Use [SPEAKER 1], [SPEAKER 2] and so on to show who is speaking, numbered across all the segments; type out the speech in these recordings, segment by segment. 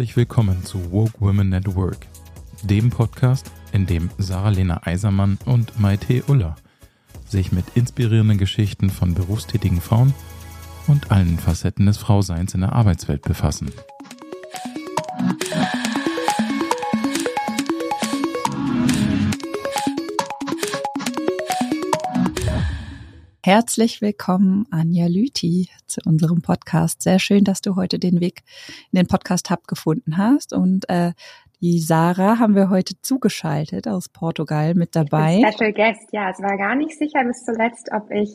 [SPEAKER 1] Herzlich willkommen zu Woke Women at Work, dem Podcast, in dem Sarah-Lena Eisermann und Maite Uller sich mit inspirierenden Geschichten von berufstätigen Frauen und allen Facetten des Frauseins in der Arbeitswelt befassen.
[SPEAKER 2] Herzlich willkommen, Anja Lüthi, zu unserem Podcast. Sehr schön, dass du heute den Weg in den Podcast Hub gefunden hast. Und äh, die Sarah haben wir heute zugeschaltet aus Portugal mit dabei.
[SPEAKER 3] Special Guest, ja. Es war gar nicht sicher bis zuletzt, ob ich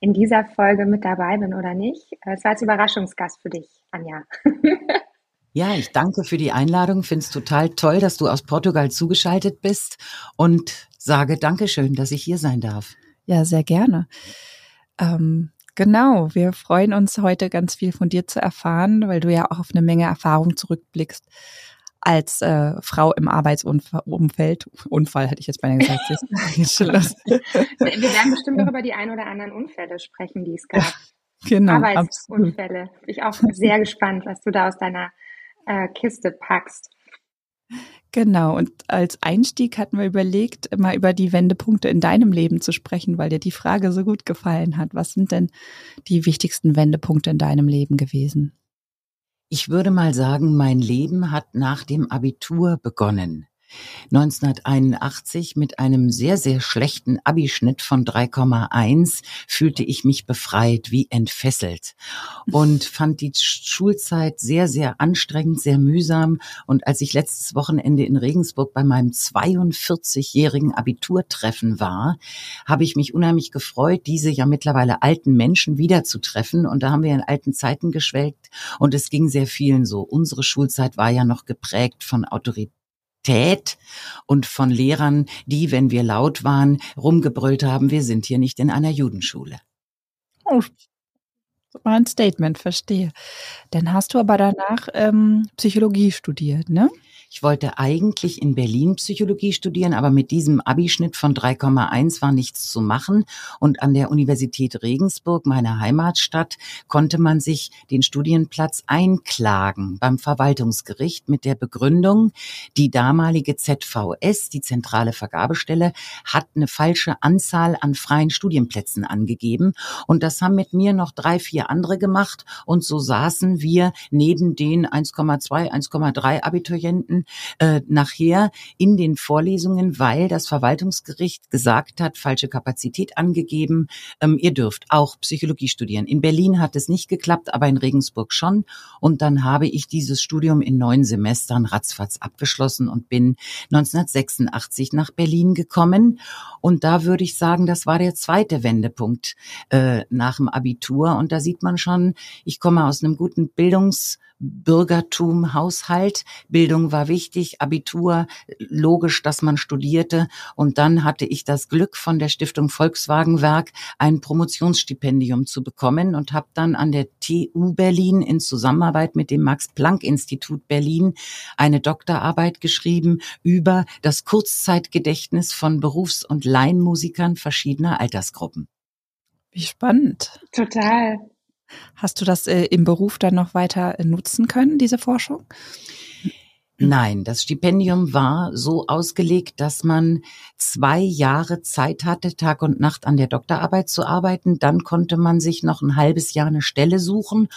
[SPEAKER 3] in dieser Folge mit dabei bin oder nicht. Es war als Überraschungsgast für dich, Anja.
[SPEAKER 4] Ja, ich danke für die Einladung. Finde es total toll, dass du aus Portugal zugeschaltet bist und sage Dankeschön, dass ich hier sein darf.
[SPEAKER 2] Ja, sehr gerne. Ähm, genau, wir freuen uns heute ganz viel von dir zu erfahren, weil du ja auch auf eine Menge Erfahrung zurückblickst als äh, Frau im Arbeitsumfeld. Unfall hätte ich jetzt beinahe gesagt.
[SPEAKER 3] wir werden bestimmt auch über die ein oder anderen Unfälle sprechen, die es gab.
[SPEAKER 2] Genau.
[SPEAKER 3] Arbeitsunfälle. Bin ich auch sehr gespannt, was du da aus deiner äh, Kiste packst.
[SPEAKER 2] Genau, und als Einstieg hatten wir überlegt, mal über die Wendepunkte in deinem Leben zu sprechen, weil dir die Frage so gut gefallen hat. Was sind denn die wichtigsten Wendepunkte in deinem Leben gewesen?
[SPEAKER 4] Ich würde mal sagen, mein Leben hat nach dem Abitur begonnen. 1981 mit einem sehr, sehr schlechten Abischnitt von 3,1 fühlte ich mich befreit, wie entfesselt und fand die Schulzeit sehr, sehr anstrengend, sehr mühsam. Und als ich letztes Wochenende in Regensburg bei meinem 42-jährigen Abiturtreffen war, habe ich mich unheimlich gefreut, diese ja mittlerweile alten Menschen wiederzutreffen. Und da haben wir in alten Zeiten geschwelgt und es ging sehr vielen so. Unsere Schulzeit war ja noch geprägt von Autorität Tät und von Lehrern, die, wenn wir laut waren, rumgebrüllt haben, wir sind hier nicht in einer Judenschule.
[SPEAKER 2] Oh, war ein Statement, verstehe. Dann hast du aber danach ähm, Psychologie studiert, ne?
[SPEAKER 4] Ich wollte eigentlich in Berlin Psychologie studieren, aber mit diesem Abischnitt von 3,1 war nichts zu machen. Und an der Universität Regensburg, meiner Heimatstadt, konnte man sich den Studienplatz einklagen beim Verwaltungsgericht mit der Begründung, die damalige ZVS, die zentrale Vergabestelle, hat eine falsche Anzahl an freien Studienplätzen angegeben. Und das haben mit mir noch drei, vier andere gemacht. Und so saßen wir neben den 1,2, 1,3 Abiturienten äh, nachher in den Vorlesungen, weil das Verwaltungsgericht gesagt hat, falsche Kapazität angegeben, ähm, ihr dürft auch Psychologie studieren. In Berlin hat es nicht geklappt, aber in Regensburg schon. Und dann habe ich dieses Studium in neun Semestern ratzfatz abgeschlossen und bin 1986 nach Berlin gekommen. Und da würde ich sagen, das war der zweite Wendepunkt äh, nach dem Abitur. Und da sieht man schon, ich komme aus einem guten Bildungs Bürgertum, Haushalt. Bildung war wichtig, Abitur, logisch, dass man studierte. Und dann hatte ich das Glück, von der Stiftung Volkswagenwerk ein Promotionsstipendium zu bekommen und habe dann an der TU Berlin in Zusammenarbeit mit dem Max-Planck-Institut Berlin eine Doktorarbeit geschrieben über das Kurzzeitgedächtnis von Berufs- und Laienmusikern verschiedener Altersgruppen.
[SPEAKER 2] Wie spannend.
[SPEAKER 3] Total.
[SPEAKER 2] Hast du das äh, im Beruf dann noch weiter nutzen können, diese Forschung?
[SPEAKER 4] Nein, das Stipendium war so ausgelegt, dass man zwei Jahre Zeit hatte, Tag und Nacht an der Doktorarbeit zu arbeiten. Dann konnte man sich noch ein halbes Jahr eine Stelle suchen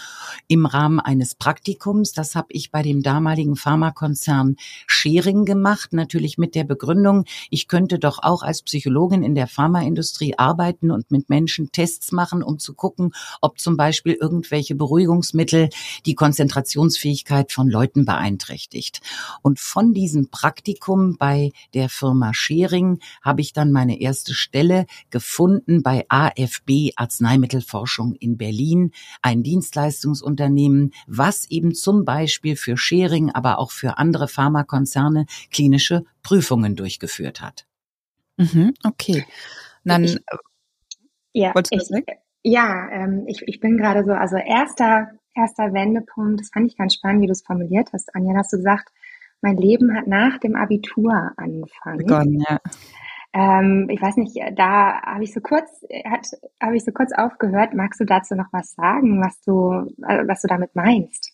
[SPEAKER 4] im Rahmen eines Praktikums. Das habe ich bei dem damaligen Pharmakonzern Schering gemacht, natürlich mit der Begründung, ich könnte doch auch als Psychologin in der Pharmaindustrie arbeiten und mit Menschen Tests machen, um zu gucken, ob zum Beispiel irgendwelche Beruhigungsmittel die Konzentrationsfähigkeit von Leuten beeinträchtigt. Und von diesem Praktikum bei der Firma Schering habe ich dann meine erste Stelle gefunden bei AFB Arzneimittelforschung in Berlin, ein Dienstleistungsunternehmen, was eben zum Beispiel für Schering, aber auch für andere Pharmakonzerne klinische Prüfungen durchgeführt hat.
[SPEAKER 2] Mhm, okay. Dann
[SPEAKER 3] ich, ja, ich, ja ähm, ich, ich bin gerade so, also erster, erster Wendepunkt, das fand ich ganz spannend, wie du es formuliert hast, Anja, hast du gesagt, mein Leben hat nach dem Abitur angefangen.
[SPEAKER 2] Begonnen, ja.
[SPEAKER 3] Ähm, ich weiß nicht, da habe ich so kurz, habe ich so kurz aufgehört. Magst du dazu noch was sagen, was du, äh, was du damit meinst?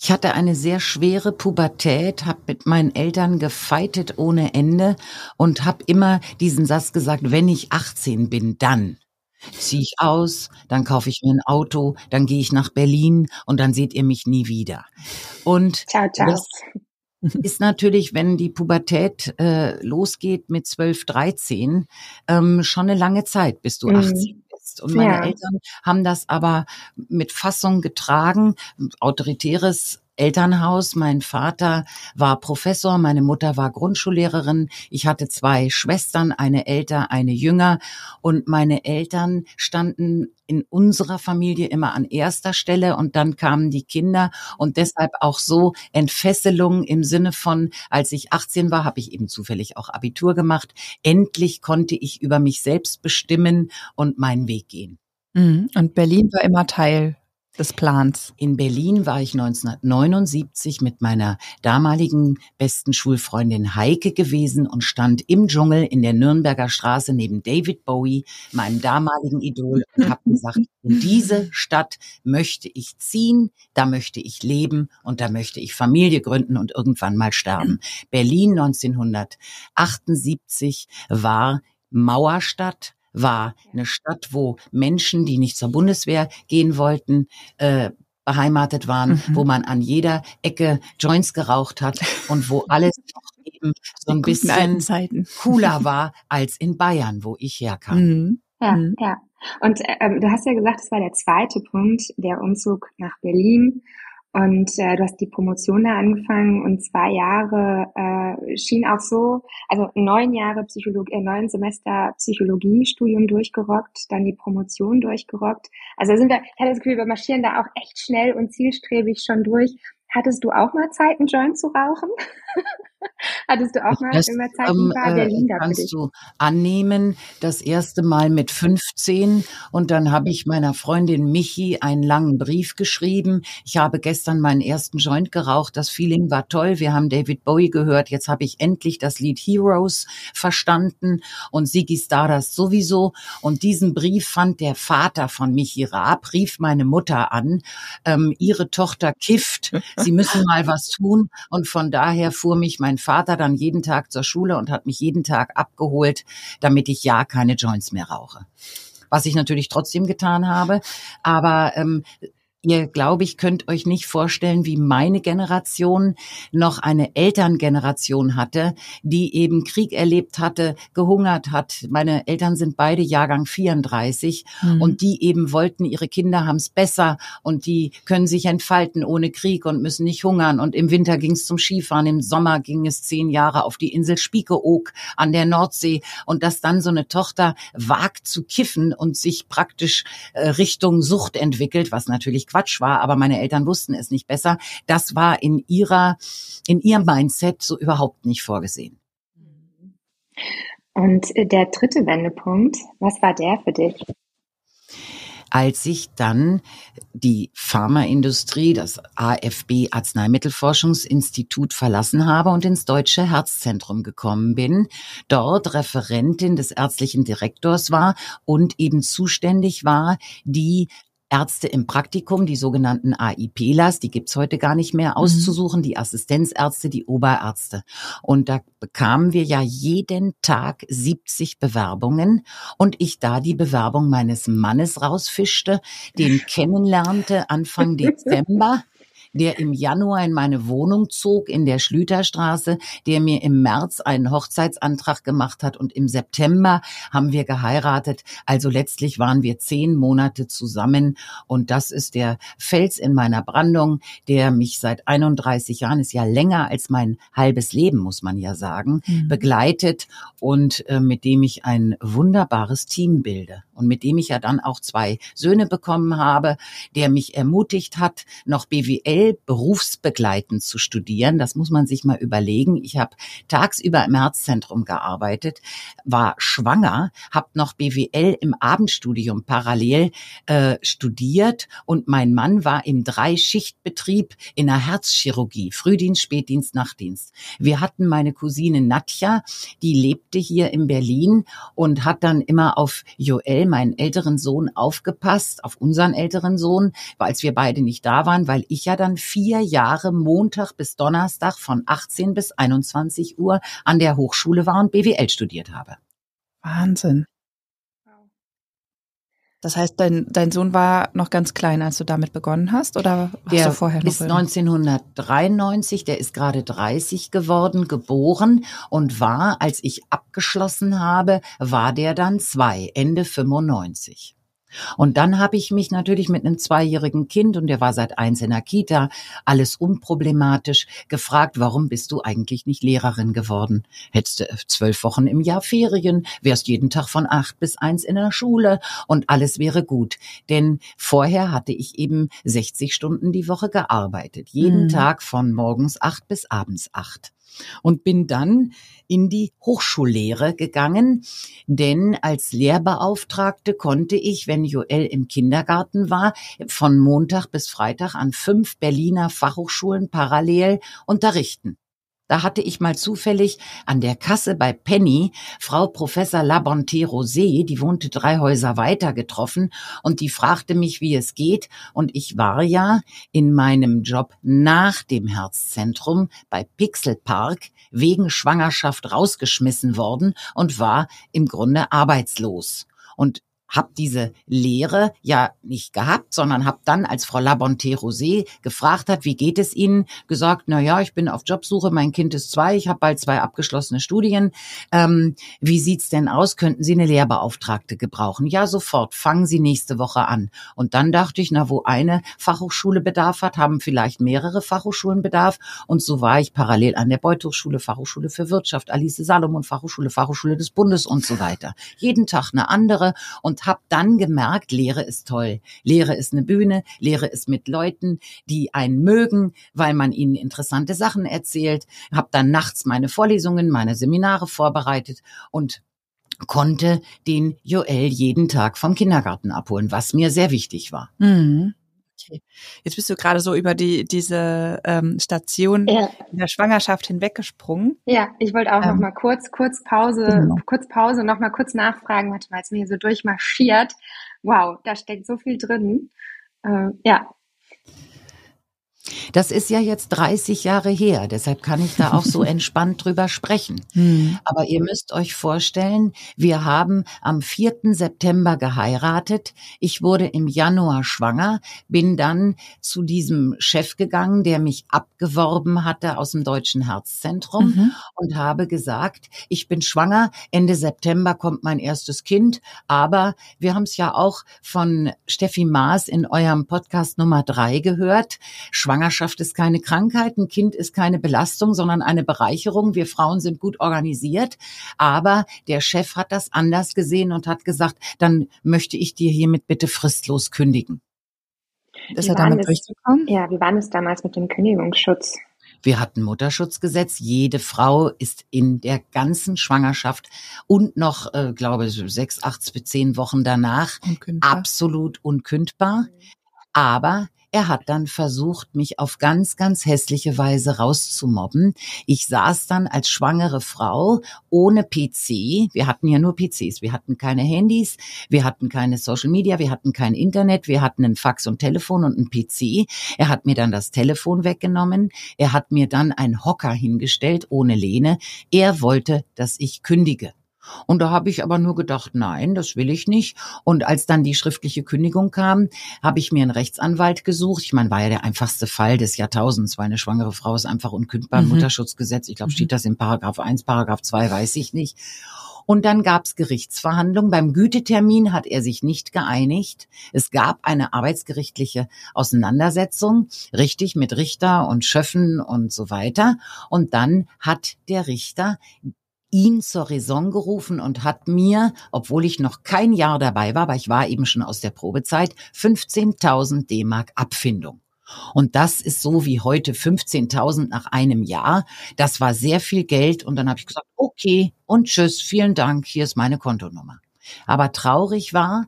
[SPEAKER 4] Ich hatte eine sehr schwere Pubertät, habe mit meinen Eltern gefeitet ohne Ende und habe immer diesen Satz gesagt, wenn ich 18 bin, dann ziehe ich aus, dann kaufe ich mir ein Auto, dann gehe ich nach Berlin und dann seht ihr mich nie wieder. Und
[SPEAKER 3] ciao, ciao. das
[SPEAKER 4] ist natürlich, wenn die Pubertät äh, losgeht mit 12, 13, ähm, schon eine lange Zeit, bis du 18 mhm. bist. Und meine ja. Eltern haben das aber mit Fassung getragen, autoritäres Elternhaus. Mein Vater war Professor, meine Mutter war Grundschullehrerin. Ich hatte zwei Schwestern, eine älter, eine jünger. Und meine Eltern standen in unserer Familie immer an erster Stelle und dann kamen die Kinder und deshalb auch so Entfesselung im Sinne von, als ich 18 war, habe ich eben zufällig auch Abitur gemacht. Endlich konnte ich über mich selbst bestimmen und meinen Weg gehen.
[SPEAKER 2] Mhm. Und Berlin war immer Teil des Plans?
[SPEAKER 4] In Berlin war ich 1979 mit meiner damaligen besten Schulfreundin Heike gewesen und stand im Dschungel in der Nürnberger Straße neben David Bowie, meinem damaligen Idol, und habe gesagt, in diese Stadt möchte ich ziehen, da möchte ich leben und da möchte ich Familie gründen und irgendwann mal sterben. Berlin 1978 war Mauerstadt, war. Eine Stadt, wo Menschen, die nicht zur Bundeswehr gehen wollten, äh, beheimatet waren, mhm. wo man an jeder Ecke Joints geraucht hat und wo alles eben so ein bisschen cooler war als in Bayern, wo ich herkam.
[SPEAKER 3] Mhm. Ja, mhm. ja. Und äh, du hast ja gesagt, es war der zweite Punkt, der Umzug nach Berlin. Und äh, du hast die Promotion da angefangen und zwei Jahre äh, schien auch so, also neun Jahre Psychologie, äh, neun Semester Psychologiestudium durchgerockt, dann die Promotion durchgerockt. Also sind wir, ich hatte das Gefühl, wir marschieren da auch echt schnell und zielstrebig schon durch. Hattest du auch mal Zeit, einen Joint zu rauchen? Hattest du auch mal
[SPEAKER 4] das, immer Zeit? Wie war Berlin da Kannst du annehmen, das erste Mal mit 15 und dann habe ich meiner Freundin Michi einen langen Brief geschrieben. Ich habe gestern meinen ersten Joint geraucht. Das Feeling war toll. Wir haben David Bowie gehört. Jetzt habe ich endlich das Lied Heroes verstanden und Ziggy Stardust sowieso. Und diesen Brief fand der Vater von Michi Raab, rief meine Mutter an. Ähm, ihre Tochter kifft. Sie müssen mal was tun. Und von daher fuhr mich mein Vater dann jeden Tag zur Schule und hat mich jeden Tag abgeholt, damit ich ja keine Joints mehr rauche was ich natürlich trotzdem getan habe. Aber ähm, Ihr, glaube ich, könnt euch nicht vorstellen, wie meine Generation noch eine Elterngeneration hatte, die eben Krieg erlebt hatte, gehungert hat. Meine Eltern sind beide Jahrgang 34 mhm. und die eben wollten, ihre Kinder haben es besser und die können sich entfalten ohne Krieg und müssen nicht hungern. Und im Winter ging es zum Skifahren, im Sommer ging es zehn Jahre auf die Insel Spiekeroog an der Nordsee. Und dass dann so eine Tochter wagt zu kiffen und sich praktisch äh, Richtung Sucht entwickelt, was natürlich Quatsch war, aber meine Eltern wussten es nicht besser. Das war in ihrer, in ihrem Mindset so überhaupt nicht vorgesehen.
[SPEAKER 3] Und der dritte Wendepunkt, was war der für dich?
[SPEAKER 4] als ich dann die Pharmaindustrie, das AFB Arzneimittelforschungsinstitut verlassen habe und ins Deutsche Herzzentrum gekommen bin, dort Referentin des ärztlichen Direktors war und eben zuständig war, die Ärzte im Praktikum, die sogenannten AIPlers, die gibt's heute gar nicht mehr, mhm. auszusuchen, die Assistenzärzte, die Oberärzte. Und da bekamen wir ja jeden Tag 70 Bewerbungen und ich da die Bewerbung meines Mannes rausfischte, den kennenlernte Anfang Dezember der im Januar in meine Wohnung zog in der Schlüterstraße, der mir im März einen Hochzeitsantrag gemacht hat und im September haben wir geheiratet. Also letztlich waren wir zehn Monate zusammen und das ist der Fels in meiner Brandung, der mich seit 31 Jahren, ist ja länger als mein halbes Leben, muss man ja sagen, mhm. begleitet und äh, mit dem ich ein wunderbares Team bilde und mit dem ich ja dann auch zwei Söhne bekommen habe, der mich ermutigt hat, noch BWL berufsbegleitend zu studieren. Das muss man sich mal überlegen. Ich habe tagsüber im Herzzentrum gearbeitet, war schwanger, habe noch BWL im Abendstudium parallel äh, studiert und mein Mann war im Dreischichtbetrieb in der Herzchirurgie, Frühdienst, Spätdienst, Nachtdienst. Wir hatten meine Cousine Nadja, die lebte hier in Berlin und hat dann immer auf Joel meinen älteren Sohn aufgepasst, auf unseren älteren Sohn, als wir beide nicht da waren, weil ich ja dann dann vier Jahre Montag bis Donnerstag von 18 bis 21 Uhr an der Hochschule war und BWL studiert habe.
[SPEAKER 2] Wahnsinn. Das heißt, dein, dein Sohn war noch ganz klein, als du damit begonnen hast, oder hast
[SPEAKER 4] der
[SPEAKER 2] du vorher noch?
[SPEAKER 4] Bis 1993, der ist gerade 30 geworden, geboren und war, als ich abgeschlossen habe, war der dann zwei, Ende 95. Und dann habe ich mich natürlich mit einem zweijährigen Kind, und der war seit eins in der Kita, alles unproblematisch, gefragt, warum bist du eigentlich nicht Lehrerin geworden? Hättest du zwölf Wochen im Jahr Ferien, wärst jeden Tag von acht bis eins in der Schule und alles wäre gut. Denn vorher hatte ich eben 60 Stunden die Woche gearbeitet, jeden mhm. Tag von morgens acht bis abends acht und bin dann in die Hochschullehre gegangen, denn als Lehrbeauftragte konnte ich, wenn Joel im Kindergarten war, von Montag bis Freitag an fünf Berliner Fachhochschulen parallel unterrichten. Da hatte ich mal zufällig an der Kasse bei Penny Frau Professor Labonte Rosé, die wohnte drei Häuser weiter, getroffen und die fragte mich, wie es geht. Und ich war ja in meinem Job nach dem Herzzentrum bei Pixel Park wegen Schwangerschaft rausgeschmissen worden und war im Grunde arbeitslos. Und habe diese Lehre ja nicht gehabt, sondern habe dann, als Frau Labonte Rosé gefragt hat, wie geht es Ihnen, gesagt, na ja, ich bin auf Jobsuche, mein Kind ist zwei, ich habe bald zwei abgeschlossene Studien. Ähm, wie sieht's denn aus? Könnten Sie eine Lehrbeauftragte gebrauchen? Ja, sofort. Fangen Sie nächste Woche an. Und dann dachte ich, na, wo eine Fachhochschule Bedarf hat, haben vielleicht mehrere Fachhochschulen Bedarf. Und so war ich parallel an der Beuth-Hochschule, Fachhochschule für Wirtschaft, Alice Salomon Fachhochschule, Fachhochschule des Bundes und so weiter. Jeden Tag eine andere und und habe dann gemerkt, Lehre ist toll. Lehre ist eine Bühne, Lehre ist mit Leuten, die einen mögen, weil man ihnen interessante Sachen erzählt. Habe dann nachts meine Vorlesungen, meine Seminare vorbereitet und konnte den Joel jeden Tag vom Kindergarten abholen, was mir sehr wichtig war.
[SPEAKER 2] Mhm. Okay. Jetzt bist du gerade so über die diese ähm, Station ja. in der Schwangerschaft hinweggesprungen.
[SPEAKER 3] Ja, ich wollte auch ähm, noch mal kurz kurz Pause genau. kurz Pause noch mal kurz nachfragen, warte mal, es mir so durchmarschiert. Wow, da steckt so viel drin. Äh, ja,
[SPEAKER 4] das ist ja jetzt 30 Jahre her, deshalb kann ich da auch so entspannt drüber sprechen. Hm. Aber ihr müsst euch vorstellen, wir haben am 4. September geheiratet. Ich wurde im Januar schwanger, bin dann zu diesem Chef gegangen, der mich abgeworben hatte aus dem Deutschen Herzzentrum mhm. und habe gesagt, ich bin schwanger, Ende September kommt mein erstes Kind, aber wir haben es ja auch von Steffi Maas in eurem Podcast Nummer drei gehört. Schwangerschaft ist keine Krankheit, ein Kind ist keine Belastung, sondern eine Bereicherung. Wir Frauen sind gut organisiert, aber der Chef hat das anders gesehen und hat gesagt, dann möchte ich dir hiermit bitte fristlos kündigen.
[SPEAKER 3] Ist wie er damit durchgekommen? Ja, wie war es damals mit dem Kündigungsschutz?
[SPEAKER 4] Wir hatten Mutterschutzgesetz. Jede Frau ist in der ganzen Schwangerschaft und noch, äh, glaube ich, sechs, acht bis zehn Wochen danach unkündbar. absolut unkündbar. Aber er hat dann versucht, mich auf ganz, ganz hässliche Weise rauszumobben. Ich saß dann als schwangere Frau ohne PC. Wir hatten ja nur PCs. Wir hatten keine Handys. Wir hatten keine Social Media. Wir hatten kein Internet. Wir hatten ein Fax und Telefon und ein PC. Er hat mir dann das Telefon weggenommen. Er hat mir dann einen Hocker hingestellt ohne Lehne. Er wollte, dass ich kündige. Und da habe ich aber nur gedacht, nein, das will ich nicht. Und als dann die schriftliche Kündigung kam, habe ich mir einen Rechtsanwalt gesucht. Ich meine, war ja der einfachste Fall des Jahrtausends, weil eine schwangere Frau ist einfach unkündbar. Mhm. Mutterschutzgesetz, ich glaube, steht mhm. das in Paragraph 1, Paragraph 2, weiß ich nicht. Und dann gab es Gerichtsverhandlungen. Beim Gütetermin hat er sich nicht geeinigt. Es gab eine arbeitsgerichtliche Auseinandersetzung, richtig mit Richter und Schöffen und so weiter. Und dann hat der Richter ihn zur Raison gerufen und hat mir, obwohl ich noch kein Jahr dabei war, aber ich war eben schon aus der Probezeit, 15.000 D-Mark Abfindung. Und das ist so wie heute 15.000 nach einem Jahr. Das war sehr viel Geld. Und dann habe ich gesagt, okay und tschüss, vielen Dank, hier ist meine Kontonummer. Aber traurig war,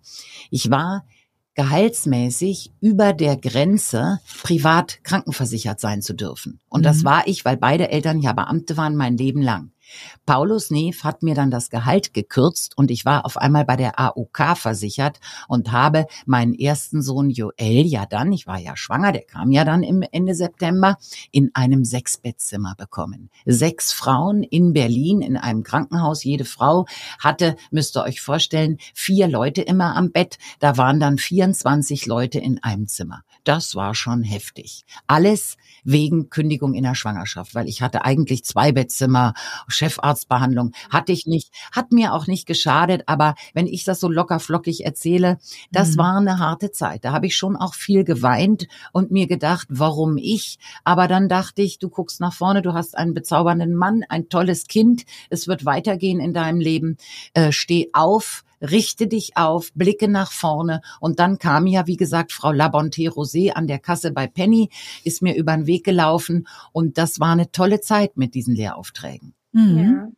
[SPEAKER 4] ich war gehaltsmäßig über der Grenze privat krankenversichert sein zu dürfen. Und mhm. das war ich, weil beide Eltern ja Beamte waren mein Leben lang. Paulus Neef hat mir dann das Gehalt gekürzt und ich war auf einmal bei der AOK versichert und habe meinen ersten Sohn Joel ja dann, ich war ja schwanger, der kam ja dann im Ende September, in einem Sechsbettzimmer bekommen. Sechs Frauen in Berlin in einem Krankenhaus. Jede Frau hatte, müsst ihr euch vorstellen, vier Leute immer am Bett. Da waren dann 24 Leute in einem Zimmer. Das war schon heftig. Alles wegen Kündigung in der Schwangerschaft, weil ich hatte eigentlich zwei Bettzimmer, Chefarztbehandlung, hatte ich nicht, hat mir auch nicht geschadet, aber wenn ich das so locker flockig erzähle, das mhm. war eine harte Zeit. Da habe ich schon auch viel geweint und mir gedacht, warum ich? Aber dann dachte ich, du guckst nach vorne, du hast einen bezaubernden Mann, ein tolles Kind, es wird weitergehen in deinem Leben. Äh, steh auf, richte dich auf, blicke nach vorne. Und dann kam ja, wie gesagt, Frau Labonte Rosé an der Kasse bei Penny, ist mir über den Weg gelaufen. Und das war eine tolle Zeit mit diesen Lehraufträgen.
[SPEAKER 3] Mhm. Ja.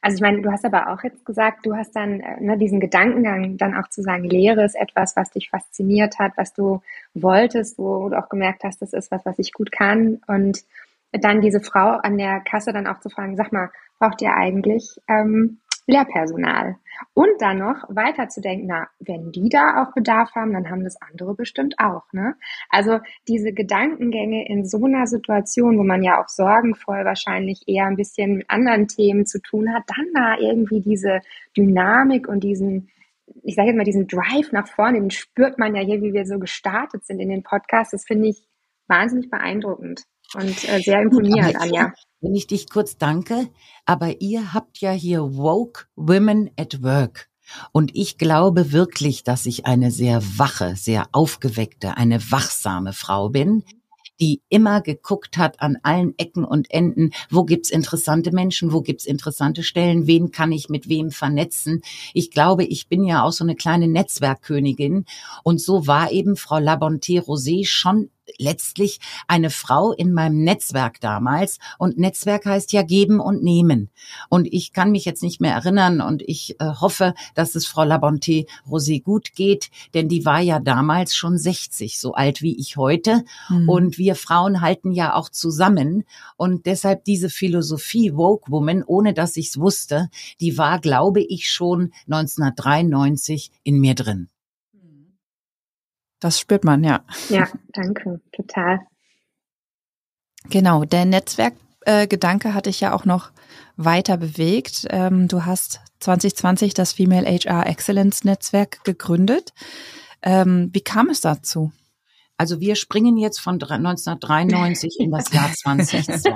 [SPEAKER 3] Also ich meine, du hast aber auch jetzt gesagt, du hast dann äh, ne, diesen Gedankengang, dann auch zu sagen, Lehre ist etwas, was dich fasziniert hat, was du wolltest, wo du auch gemerkt hast, das ist was, was ich gut kann. Und dann diese Frau an der Kasse dann auch zu fragen, sag mal, braucht ihr eigentlich ähm, Lehrpersonal. Und dann noch weiter zu denken, na, wenn die da auch Bedarf haben, dann haben das andere bestimmt auch, ne? Also diese Gedankengänge in so einer Situation, wo man ja auch sorgenvoll wahrscheinlich eher ein bisschen mit anderen Themen zu tun hat, dann da irgendwie diese Dynamik und diesen, ich sage jetzt mal, diesen Drive nach vorne, den spürt man ja hier, wie wir so gestartet sind in den Podcasts. Das finde ich wahnsinnig beeindruckend und äh, sehr imponierend, Anja
[SPEAKER 4] wenn ich dich kurz danke, aber ihr habt ja hier Woke Women at Work. Und ich glaube wirklich, dass ich eine sehr wache, sehr aufgeweckte, eine wachsame Frau bin, die immer geguckt hat an allen Ecken und Enden, wo gibt's interessante Menschen, wo gibt's interessante Stellen, wen kann ich mit wem vernetzen. Ich glaube, ich bin ja auch so eine kleine Netzwerkkönigin und so war eben Frau Labonté Rosé schon letztlich eine Frau in meinem Netzwerk damals. Und Netzwerk heißt ja geben und nehmen. Und ich kann mich jetzt nicht mehr erinnern und ich äh, hoffe, dass es Frau Labonté Rosé gut geht, denn die war ja damals schon 60, so alt wie ich heute. Mhm. Und wir Frauen halten ja auch zusammen. Und deshalb diese Philosophie Woke Woman, ohne dass ich es wusste, die war, glaube ich, schon 1993 in mir drin.
[SPEAKER 2] Das spürt man, ja.
[SPEAKER 3] Ja, danke, total.
[SPEAKER 2] Genau, der Netzwerkgedanke äh, hatte ich ja auch noch weiter bewegt. Ähm, du hast 2020 das Female HR Excellence Netzwerk gegründet. Ähm, wie kam es dazu?
[SPEAKER 4] Also wir springen jetzt von 1993 in das Jahr 2020.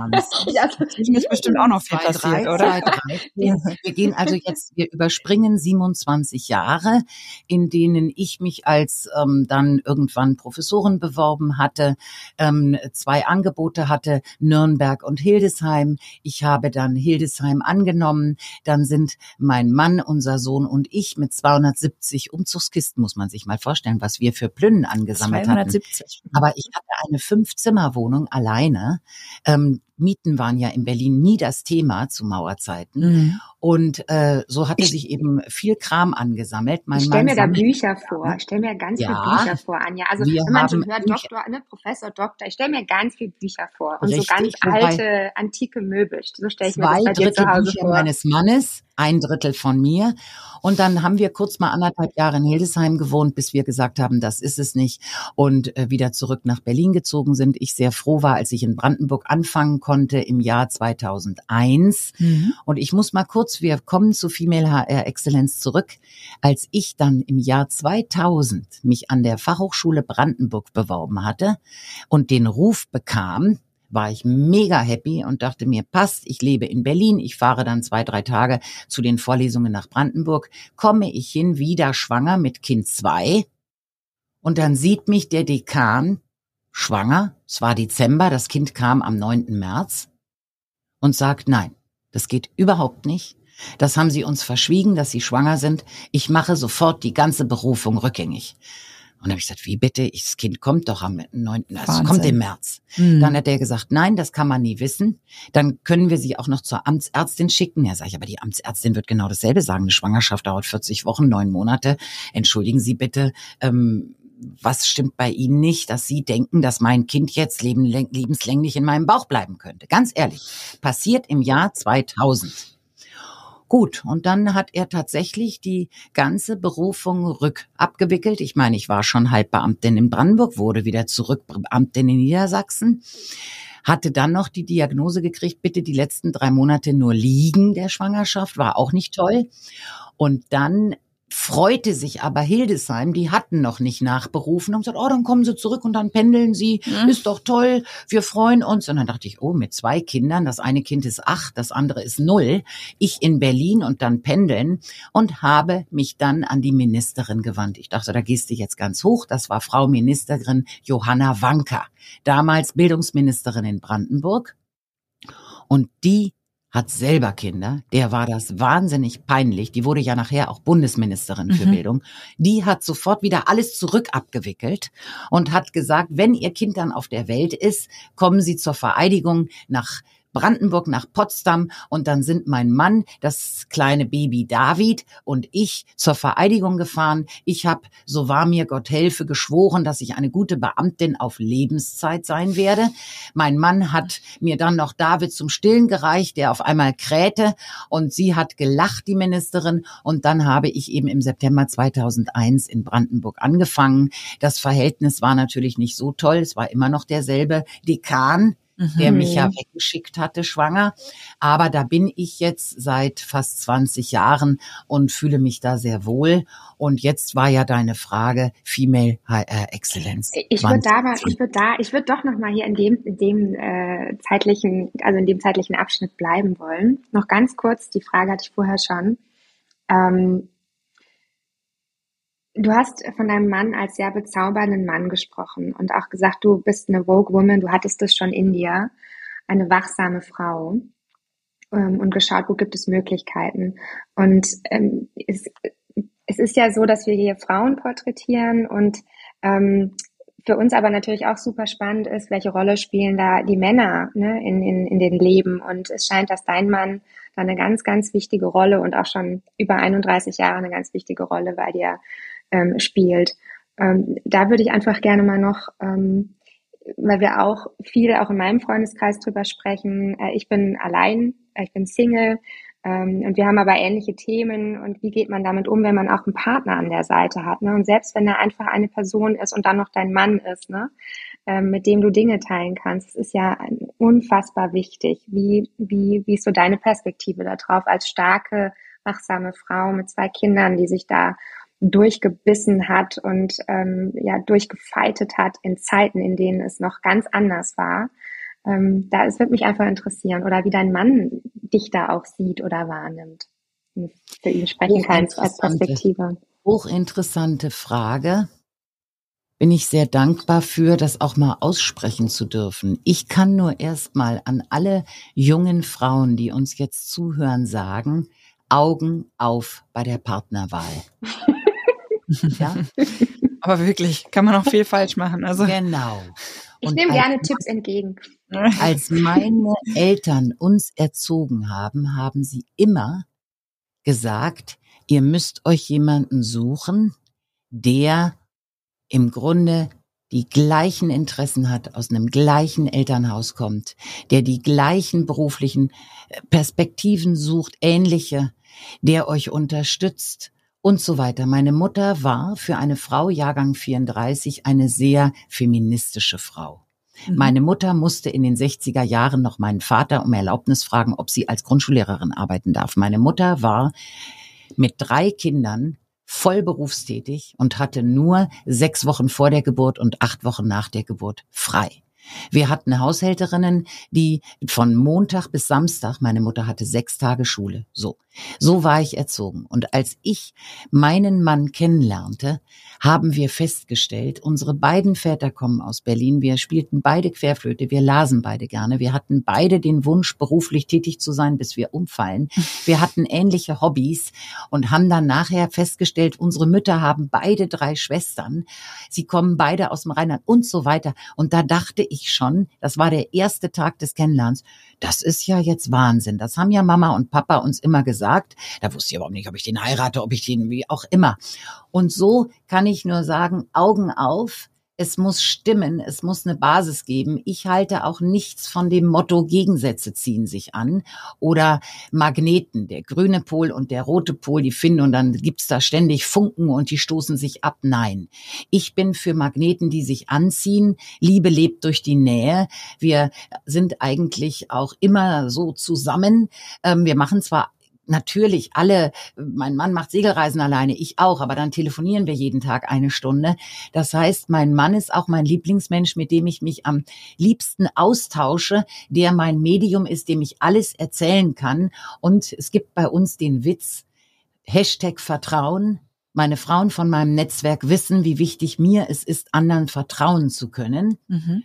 [SPEAKER 4] ja, das
[SPEAKER 2] ist bestimmt auch noch viel passiert, drei, oder? Zwei, drei.
[SPEAKER 4] Wir gehen also jetzt, wir überspringen 27 Jahre, in denen ich mich als ähm, dann irgendwann Professorin beworben hatte, ähm, zwei Angebote hatte, Nürnberg und Hildesheim. Ich habe dann Hildesheim angenommen. Dann sind mein Mann, unser Sohn und ich mit 270 Umzugskisten, muss man sich mal vorstellen, was wir für Plünnen angesammelt 270. hatten. 70. Aber ich hatte eine Fünf-Zimmer-Wohnung alleine. Ähm, Mieten waren ja in Berlin nie das Thema zu Mauerzeiten. Mhm. Und äh, so hatte ich, sich eben viel Kram angesammelt.
[SPEAKER 3] Mein ich stelle mir da Bücher vor. Ich stelle mir ganz ja, viele Bücher vor, Anja. Also wenn man schon hört, Bücher. Doktor, ne, Professor, Doktor, ich stelle mir ganz viele Bücher vor. Und Richtig, so ganz alte, antike Möbel. So stelle ich mir das bei dir zu Hause
[SPEAKER 4] Bücher vor. meines Mannes, ein Drittel von mir. Und dann haben wir kurz mal anderthalb Jahre in Hildesheim gewohnt, bis wir gesagt haben, das ist es nicht. Und äh, wieder zurück nach Berlin gezogen sind. Ich sehr froh war, als ich in Brandenburg anfangen konnte im Jahr 2001. Mhm. Und ich muss mal kurz, wir kommen zu Female HR Excellence zurück. Als ich dann im Jahr 2000 mich an der Fachhochschule Brandenburg beworben hatte und den Ruf bekam, war ich mega happy und dachte mir, passt, ich lebe in Berlin, ich fahre dann zwei, drei Tage zu den Vorlesungen nach Brandenburg, komme ich hin, wieder schwanger mit Kind zwei und dann sieht mich der Dekan schwanger, es war Dezember, das Kind kam am 9. März und sagt, nein, das geht überhaupt nicht. Das haben sie uns verschwiegen, dass sie schwanger sind. Ich mache sofort die ganze Berufung rückgängig. Und dann habe ich gesagt, wie bitte? Das Kind kommt doch am 9. Also kommt im März. Mhm. Dann hat er gesagt, nein, das kann man nie wissen. Dann können wir sie auch noch zur Amtsärztin schicken. Ja, sage ich, aber die Amtsärztin wird genau dasselbe sagen. Eine Schwangerschaft dauert 40 Wochen, neun Monate. Entschuldigen Sie bitte, ähm, was stimmt bei Ihnen nicht, dass Sie denken, dass mein Kind jetzt leben, lebenslänglich in meinem Bauch bleiben könnte? Ganz ehrlich, passiert im Jahr 2000. Gut, und dann hat er tatsächlich die ganze Berufung rückabgewickelt. Ich meine, ich war schon halb Beamtin in Brandenburg, wurde wieder zurück Beamtin in Niedersachsen hatte dann noch die Diagnose gekriegt, bitte die letzten drei Monate nur liegen der Schwangerschaft, war auch nicht toll. Und dann freute sich aber Hildesheim, die hatten noch nicht nachberufen und gesagt, oh, dann kommen sie zurück und dann pendeln sie, mhm. ist doch toll, wir freuen uns. Und dann dachte ich, oh, mit zwei Kindern, das eine Kind ist acht, das andere ist null, ich in Berlin und dann pendeln und habe mich dann an die Ministerin gewandt. Ich dachte, da gehst du jetzt ganz hoch. Das war Frau Ministerin Johanna Wanka, damals Bildungsministerin in Brandenburg. Und die hat selber Kinder, der war das wahnsinnig peinlich, die wurde ja nachher auch Bundesministerin für mhm. Bildung, die hat sofort wieder alles zurück abgewickelt und hat gesagt, wenn ihr Kind dann auf der Welt ist, kommen Sie zur Vereidigung nach Brandenburg nach Potsdam und dann sind mein Mann, das kleine Baby David und ich zur Vereidigung gefahren. Ich habe, so war mir Gott helfe, geschworen, dass ich eine gute Beamtin auf Lebenszeit sein werde. Mein Mann hat mir dann noch David zum Stillen gereicht, der auf einmal krähte und sie hat gelacht, die Ministerin. Und dann habe ich eben im September 2001 in Brandenburg angefangen. Das Verhältnis war natürlich nicht so toll. Es war immer noch derselbe Dekan, der mich ja mhm. weggeschickt hatte, schwanger. Aber da bin ich jetzt seit fast 20 Jahren und fühle mich da sehr wohl. Und jetzt war ja deine Frage Female äh, Excellence.
[SPEAKER 3] Ich würde da, mal, ich würde da, ich würde doch noch mal hier in dem, in dem äh, zeitlichen, also in dem zeitlichen Abschnitt bleiben wollen. Noch ganz kurz, die Frage hatte ich vorher schon. Ähm, Du hast von deinem Mann als sehr bezaubernden Mann gesprochen und auch gesagt, du bist eine Vogue Woman, du hattest das schon in dir, eine wachsame Frau ähm, und geschaut, wo gibt es Möglichkeiten. Und ähm, es, es ist ja so, dass wir hier Frauen porträtieren und ähm, für uns aber natürlich auch super spannend ist, welche Rolle spielen da die Männer ne, in, in, in den Leben. Und es scheint, dass dein Mann da eine ganz, ganz wichtige Rolle und auch schon über 31 Jahre eine ganz wichtige Rolle bei dir ähm, spielt. Ähm, da würde ich einfach gerne mal noch, ähm, weil wir auch viel auch in meinem Freundeskreis drüber sprechen. Äh, ich bin allein, äh, ich bin Single ähm, und wir haben aber ähnliche Themen und wie geht man damit um, wenn man auch einen Partner an der Seite hat. Ne? Und selbst wenn er einfach eine Person ist und dann noch dein Mann ist, ne? Ähm, mit dem du Dinge teilen kannst, ist ja unfassbar wichtig. Wie, wie, wie ist so deine Perspektive darauf als starke, wachsame Frau mit zwei Kindern, die sich da durchgebissen hat und ähm, ja durchgefeitet hat in Zeiten, in denen es noch ganz anders war. Ähm, da es wird mich einfach interessieren oder wie dein Mann dich da auch sieht oder wahrnimmt. Für ihn sprechen kannst als Perspektive.
[SPEAKER 4] Hochinteressante Frage. Bin ich sehr dankbar für, das auch mal aussprechen zu dürfen. Ich kann nur erstmal an alle jungen Frauen, die uns jetzt zuhören, sagen, Augen auf bei der Partnerwahl.
[SPEAKER 2] Ja? Aber wirklich, kann man auch viel falsch machen. Also.
[SPEAKER 4] Genau.
[SPEAKER 3] Ich nehme gerne Tipps entgegen.
[SPEAKER 4] Als meine Eltern uns erzogen haben, haben sie immer gesagt, ihr müsst euch jemanden suchen, der im Grunde die gleichen Interessen hat, aus einem gleichen Elternhaus kommt, der die gleichen beruflichen Perspektiven sucht, ähnliche, der euch unterstützt und so weiter. Meine Mutter war für eine Frau Jahrgang 34 eine sehr feministische Frau. Mhm. Meine Mutter musste in den 60er Jahren noch meinen Vater um Erlaubnis fragen, ob sie als Grundschullehrerin arbeiten darf. Meine Mutter war mit drei Kindern voll berufstätig und hatte nur sechs Wochen vor der Geburt und acht Wochen nach der Geburt frei. Wir hatten Haushälterinnen, die von Montag bis Samstag, meine Mutter hatte sechs Tage Schule, so. So war ich erzogen. Und als ich meinen Mann kennenlernte, haben wir festgestellt, unsere beiden Väter kommen aus Berlin, wir spielten beide Querflöte, wir lasen beide gerne, wir hatten beide den Wunsch, beruflich tätig zu sein, bis wir umfallen. Wir hatten ähnliche Hobbys und haben dann nachher festgestellt, unsere Mütter haben beide drei Schwestern, sie kommen beide aus dem Rheinland und so weiter. Und da dachte ich schon, das war der erste Tag des Kennenlernens, das ist ja jetzt Wahnsinn. Das haben ja Mama und Papa uns immer gesagt. Da wusste ich überhaupt nicht, ob ich den heirate, ob ich den wie auch immer. Und so kann ich nur sagen, Augen auf. Es muss stimmen, es muss eine Basis geben. Ich halte auch nichts von dem Motto, Gegensätze ziehen sich an oder Magneten, der grüne Pol und der rote Pol, die finden und dann gibt's da ständig Funken und die stoßen sich ab. Nein, ich bin für Magneten, die sich anziehen. Liebe lebt durch die Nähe. Wir sind eigentlich auch immer so zusammen. Ähm, wir machen zwar natürlich alle, mein Mann macht Segelreisen alleine, ich auch, aber dann telefonieren wir jeden Tag eine Stunde. Das heißt, mein Mann ist auch mein Lieblingsmensch, mit dem ich mich am liebsten austausche, der mein Medium ist, dem ich alles erzählen kann. Und es gibt bei uns den Witz, Hashtag Vertrauen. Meine Frauen von meinem Netzwerk wissen, wie wichtig mir es ist, anderen vertrauen zu können. Mhm.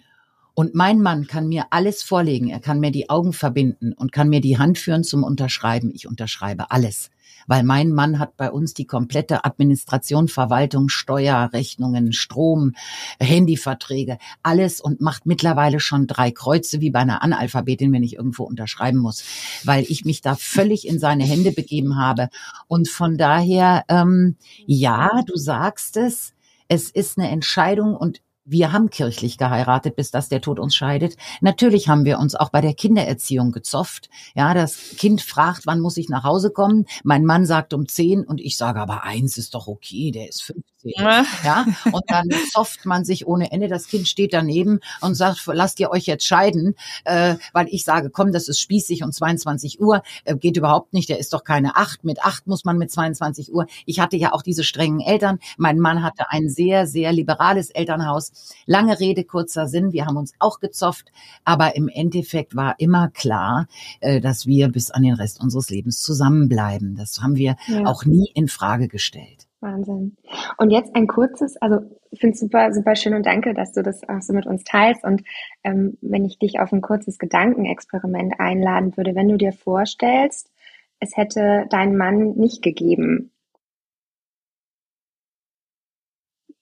[SPEAKER 4] Und mein Mann kann mir alles vorlegen. Er kann mir die Augen verbinden und kann mir die Hand führen zum Unterschreiben. Ich unterschreibe alles. Weil mein Mann hat bei uns die komplette Administration, Verwaltung, Steuerrechnungen, Strom, Handyverträge, alles und macht mittlerweile schon drei Kreuze wie bei einer Analphabetin, wenn ich irgendwo unterschreiben muss, weil ich mich da völlig in seine Hände begeben habe. Und von daher, ähm, ja, du sagst es, es ist eine Entscheidung und wir haben kirchlich geheiratet, bis das der Tod uns scheidet. Natürlich haben wir uns auch bei der Kindererziehung gezofft. Ja, das Kind fragt, wann muss ich nach Hause kommen? Mein Mann sagt um zehn und ich sage aber eins ist doch okay, der ist fünf ja, und dann zofft man sich ohne Ende. Das Kind steht daneben und sagt, lasst ihr euch jetzt scheiden, äh, weil ich sage, komm, das ist spießig und 22 Uhr äh, geht überhaupt nicht. Der ist doch keine acht. Mit acht muss man mit 22 Uhr. Ich hatte ja auch diese strengen Eltern. Mein Mann hatte ein sehr, sehr liberales Elternhaus. Lange Rede, kurzer Sinn. Wir haben uns auch gezofft, aber im Endeffekt war immer klar, äh, dass wir bis an den Rest unseres Lebens zusammenbleiben. Das haben wir ja. auch nie in Frage gestellt.
[SPEAKER 3] Wahnsinn. Und jetzt ein kurzes, also ich finde es super, super schön und danke, dass du das auch so mit uns teilst. Und ähm, wenn ich dich auf ein kurzes Gedankenexperiment einladen würde, wenn du dir vorstellst, es hätte deinen Mann nicht gegeben,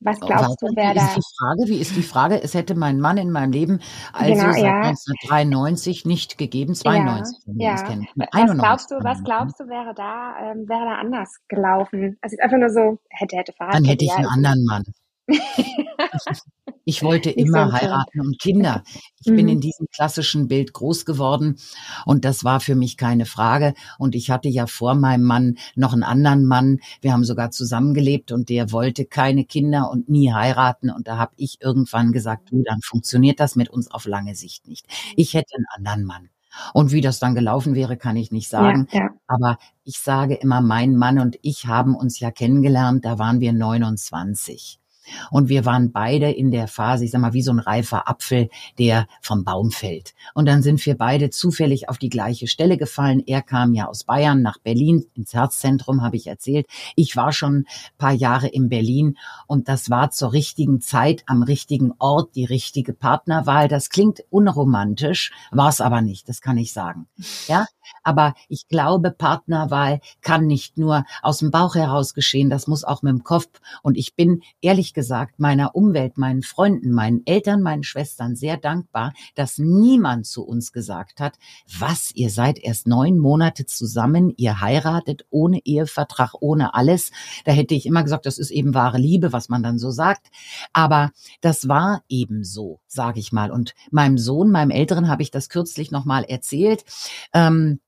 [SPEAKER 3] Was glaubst Warte, du, wer
[SPEAKER 4] da? Ist die Frage, wie ist die Frage? Es hätte mein Mann in meinem Leben also genau, seit ja. 1993 nicht gegeben, 92.
[SPEAKER 3] Ja, ja. Was glaubst du, was glaubst du, wäre da, ähm, wäre da anders gelaufen? Also einfach nur so, hätte, hätte,
[SPEAKER 4] Fahrrad. Dann hätte ich einen anderen Mann. Ich wollte immer heiraten und Kinder. Ich mhm. bin in diesem klassischen Bild groß geworden und das war für mich keine Frage. Und ich hatte ja vor meinem Mann noch einen anderen Mann. Wir haben sogar zusammengelebt und der wollte keine Kinder und nie heiraten. Und da habe ich irgendwann gesagt, du, dann funktioniert das mit uns auf lange Sicht nicht. Ich hätte einen anderen Mann. Und wie das dann gelaufen wäre, kann ich nicht sagen. Ja, ja. Aber ich sage immer, mein Mann und ich haben uns ja kennengelernt, da waren wir 29. Und wir waren beide in der Phase, ich sag mal, wie so ein reifer Apfel, der vom Baum fällt. Und dann sind wir beide zufällig auf die gleiche Stelle gefallen. Er kam ja aus Bayern nach Berlin, ins Herzzentrum, habe ich erzählt. Ich war schon paar Jahre in Berlin und das war zur richtigen Zeit, am richtigen Ort, die richtige Partnerwahl. Das klingt unromantisch, war es aber nicht, das kann ich sagen. Ja, aber ich glaube, Partnerwahl kann nicht nur aus dem Bauch heraus geschehen, das muss auch mit dem Kopf. Und ich bin ehrlich gesagt meiner Umwelt, meinen Freunden, meinen Eltern, meinen Schwestern sehr dankbar, dass niemand zu uns gesagt hat, was, ihr seid erst neun Monate zusammen, ihr heiratet ohne Ehevertrag, ohne alles. Da hätte ich immer gesagt, das ist eben wahre Liebe, was man dann so sagt. Aber das war eben so, sage ich mal. Und meinem Sohn, meinem Älteren, habe ich das kürzlich nochmal erzählt. Ähm,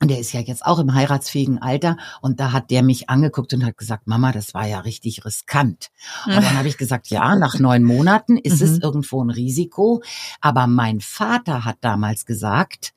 [SPEAKER 4] und der ist ja jetzt auch im heiratsfähigen Alter. Und da hat der mich angeguckt und hat gesagt, Mama, das war ja richtig riskant. Und dann habe ich gesagt, ja, nach neun Monaten ist mhm. es irgendwo ein Risiko. Aber mein Vater hat damals gesagt,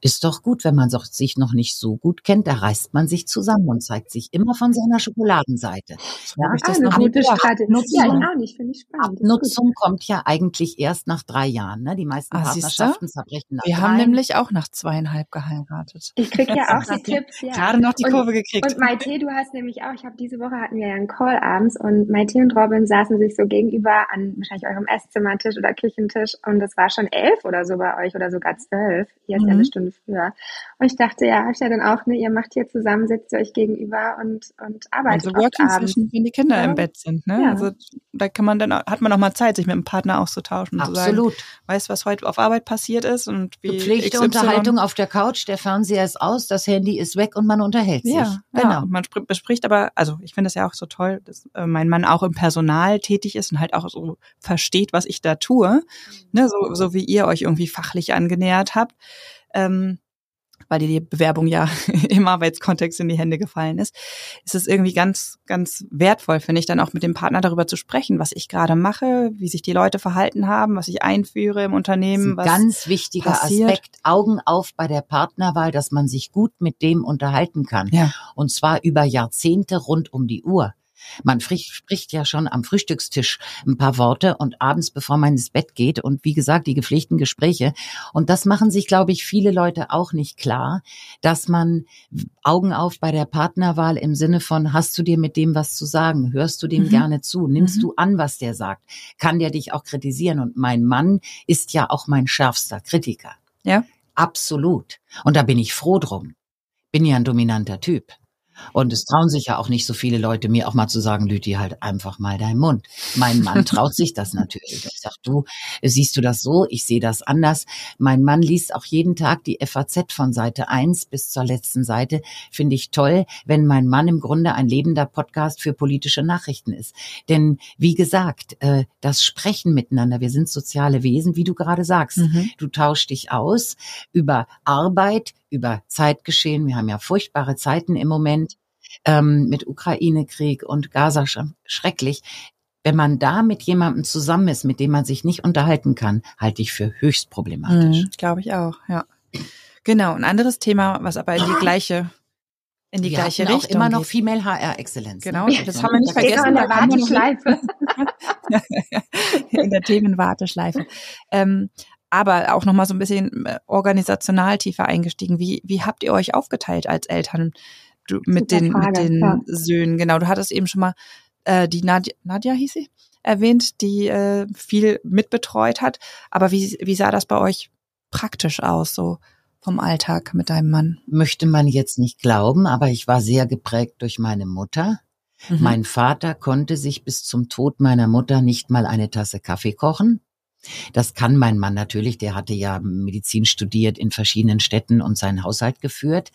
[SPEAKER 4] ist doch gut, wenn man sich noch nicht so gut kennt, da reißt man sich zusammen und zeigt sich immer von seiner Schokoladenseite.
[SPEAKER 3] Ja, ich das ah, eine gute Strategie.
[SPEAKER 4] Nutzung, ja, ich auch nicht, finde ich spannend. Nutzung kommt ja eigentlich erst nach drei Jahren. Ne? Die meisten ah, Partnerschaften zerbrechen
[SPEAKER 2] nach Wir drei. haben nämlich auch nach zweieinhalb geheiratet.
[SPEAKER 3] Ich kriege ja auch die Tipps. Ja.
[SPEAKER 2] Gerade noch die und, Kurve gekriegt.
[SPEAKER 3] Und Maite, du hast nämlich auch, ich habe diese Woche hatten wir ja einen Call abends und Maite und Robin saßen sich so gegenüber an wahrscheinlich eurem Esszimmertisch oder Küchentisch und es war schon elf oder so bei euch oder sogar zwölf. Hier ist mhm. ja eine Stunde früher. Und ich dachte, ja, ich ja dann auch, ne, ihr macht hier zusammen, sitzt ihr euch gegenüber und, und arbeitet.
[SPEAKER 2] Also Working Session, wenn die Kinder ja. im Bett sind, ne? Ja. Also da kann man dann, hat man auch mal Zeit, sich mit dem Partner auszutauschen.
[SPEAKER 4] Absolut.
[SPEAKER 2] Zu sagen, weißt was heute auf Arbeit passiert ist und wie.
[SPEAKER 4] Gepflegte. Unterhaltung auf der Couch, der Fernseher ist aus, das Handy ist weg und man unterhält sich. Ja,
[SPEAKER 2] genau. Ja, man bespricht aber, also ich finde das ja auch so toll, dass äh, mein Mann auch im Personal tätig ist und halt auch so versteht, was ich da tue. Ne, so, so wie ihr euch irgendwie fachlich angenähert habt. Ähm, weil dir die Bewerbung ja im Arbeitskontext in die Hände gefallen ist, ist es irgendwie ganz, ganz wertvoll, finde ich, dann auch mit dem Partner darüber zu sprechen, was ich gerade mache, wie sich die Leute verhalten haben, was ich einführe im Unternehmen.
[SPEAKER 4] Was ganz wichtiger passiert. Aspekt, Augen auf bei der Partnerwahl, dass man sich gut mit dem unterhalten kann. Ja. Und zwar über Jahrzehnte rund um die Uhr. Man spricht ja schon am Frühstückstisch ein paar Worte und abends, bevor man ins Bett geht. Und wie gesagt, die gepflegten Gespräche. Und das machen sich, glaube ich, viele Leute auch nicht klar, dass man Augen auf bei der Partnerwahl im Sinne von, hast du dir mit dem was zu sagen? Hörst du dem mhm. gerne zu? Nimmst mhm. du an, was der sagt? Kann der dich auch kritisieren? Und mein Mann ist ja auch mein schärfster Kritiker.
[SPEAKER 2] Ja.
[SPEAKER 4] Absolut. Und da bin ich froh drum. Bin ja ein dominanter Typ. Und es trauen sich ja auch nicht so viele Leute, mir auch mal zu sagen, Lüti, halt einfach mal deinen Mund. Mein Mann traut sich das natürlich. Ich sag, du, siehst du das so? Ich sehe das anders. Mein Mann liest auch jeden Tag die FAZ von Seite 1 bis zur letzten Seite. Finde ich toll, wenn mein Mann im Grunde ein lebender Podcast für politische Nachrichten ist. Denn wie gesagt, äh, das Sprechen miteinander, wir sind soziale Wesen, wie du gerade sagst. Mhm. Du tauschst dich aus über Arbeit, über Zeitgeschehen. Wir haben ja furchtbare Zeiten im Moment ähm, mit Ukraine-Krieg und Gaza schrecklich. Wenn man da mit jemandem zusammen ist, mit dem man sich nicht unterhalten kann, halte ich für höchst problematisch. Mhm,
[SPEAKER 2] Glaube ich auch, ja. Genau, ein anderes Thema, was aber in die gleiche in die
[SPEAKER 4] wir
[SPEAKER 2] gleiche
[SPEAKER 4] Richtung.
[SPEAKER 2] auch
[SPEAKER 4] immer noch Female HR Exzellenz.
[SPEAKER 2] Genau, das haben wir nicht vergessen. In der Warteschleife. in der Themenwarteschleife. Ähm, aber auch nochmal so ein bisschen äh, organisational tiefer eingestiegen. Wie, wie habt ihr euch aufgeteilt als Eltern du, mit den, mit den ja. Söhnen? Genau, du hattest eben schon mal äh, die Nadja, Nadja hieß sie, erwähnt, die äh, viel mitbetreut hat. Aber wie, wie sah das bei euch praktisch aus, so vom Alltag mit deinem Mann?
[SPEAKER 4] Möchte man jetzt nicht glauben, aber ich war sehr geprägt durch meine Mutter. Mhm. Mein Vater konnte sich bis zum Tod meiner Mutter nicht mal eine Tasse Kaffee kochen. Das kann mein Mann natürlich, der hatte ja Medizin studiert in verschiedenen Städten und seinen Haushalt geführt.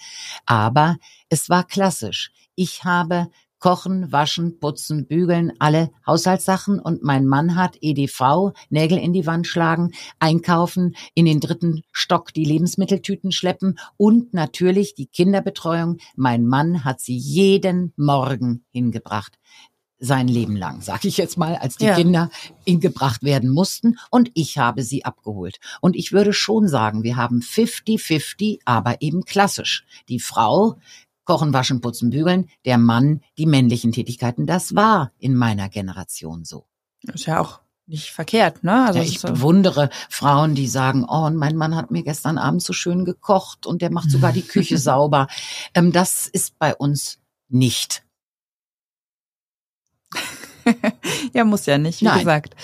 [SPEAKER 4] Aber es war klassisch. Ich habe Kochen, Waschen, Putzen, Bügeln, alle Haushaltssachen und mein Mann hat EDV, Nägel in die Wand schlagen, einkaufen, in den dritten Stock die Lebensmitteltüten schleppen und natürlich die Kinderbetreuung. Mein Mann hat sie jeden Morgen hingebracht sein Leben lang, sag ich jetzt mal, als die ja. Kinder gebracht werden mussten und ich habe sie abgeholt. Und ich würde schon sagen, wir haben 50-50, aber eben klassisch. Die Frau Kochen, Waschen, Putzen, Bügeln, der Mann die männlichen Tätigkeiten. Das war in meiner Generation so.
[SPEAKER 2] ist ja auch nicht verkehrt, ne?
[SPEAKER 4] Also ja, ich bewundere Frauen, die sagen, oh, und mein Mann hat mir gestern Abend so schön gekocht und der macht sogar die Küche sauber. Ähm, das ist bei uns nicht
[SPEAKER 2] ja, muss ja nicht, wie Nein. gesagt.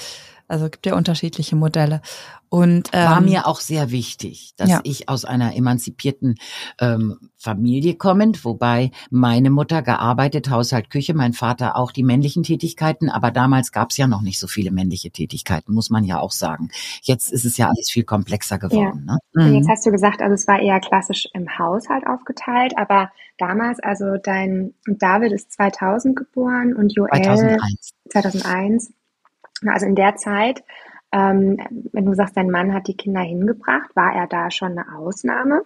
[SPEAKER 2] Also gibt ja unterschiedliche Modelle. Und
[SPEAKER 4] ähm, war mir auch sehr wichtig, dass ja. ich aus einer emanzipierten ähm, Familie kommend, wobei meine Mutter gearbeitet, Haushalt, Küche, mein Vater auch die männlichen Tätigkeiten, aber damals gab es ja noch nicht so viele männliche Tätigkeiten, muss man ja auch sagen. Jetzt ist es ja alles viel komplexer geworden. Ja.
[SPEAKER 3] Ne? Mhm. Jetzt hast du gesagt, also es war eher klassisch im Haushalt aufgeteilt, aber damals, also dein David ist 2000 geboren und Joel 2001. 2001 also in der Zeit, ähm, wenn du sagst, dein Mann hat die Kinder hingebracht, war er da schon eine Ausnahme?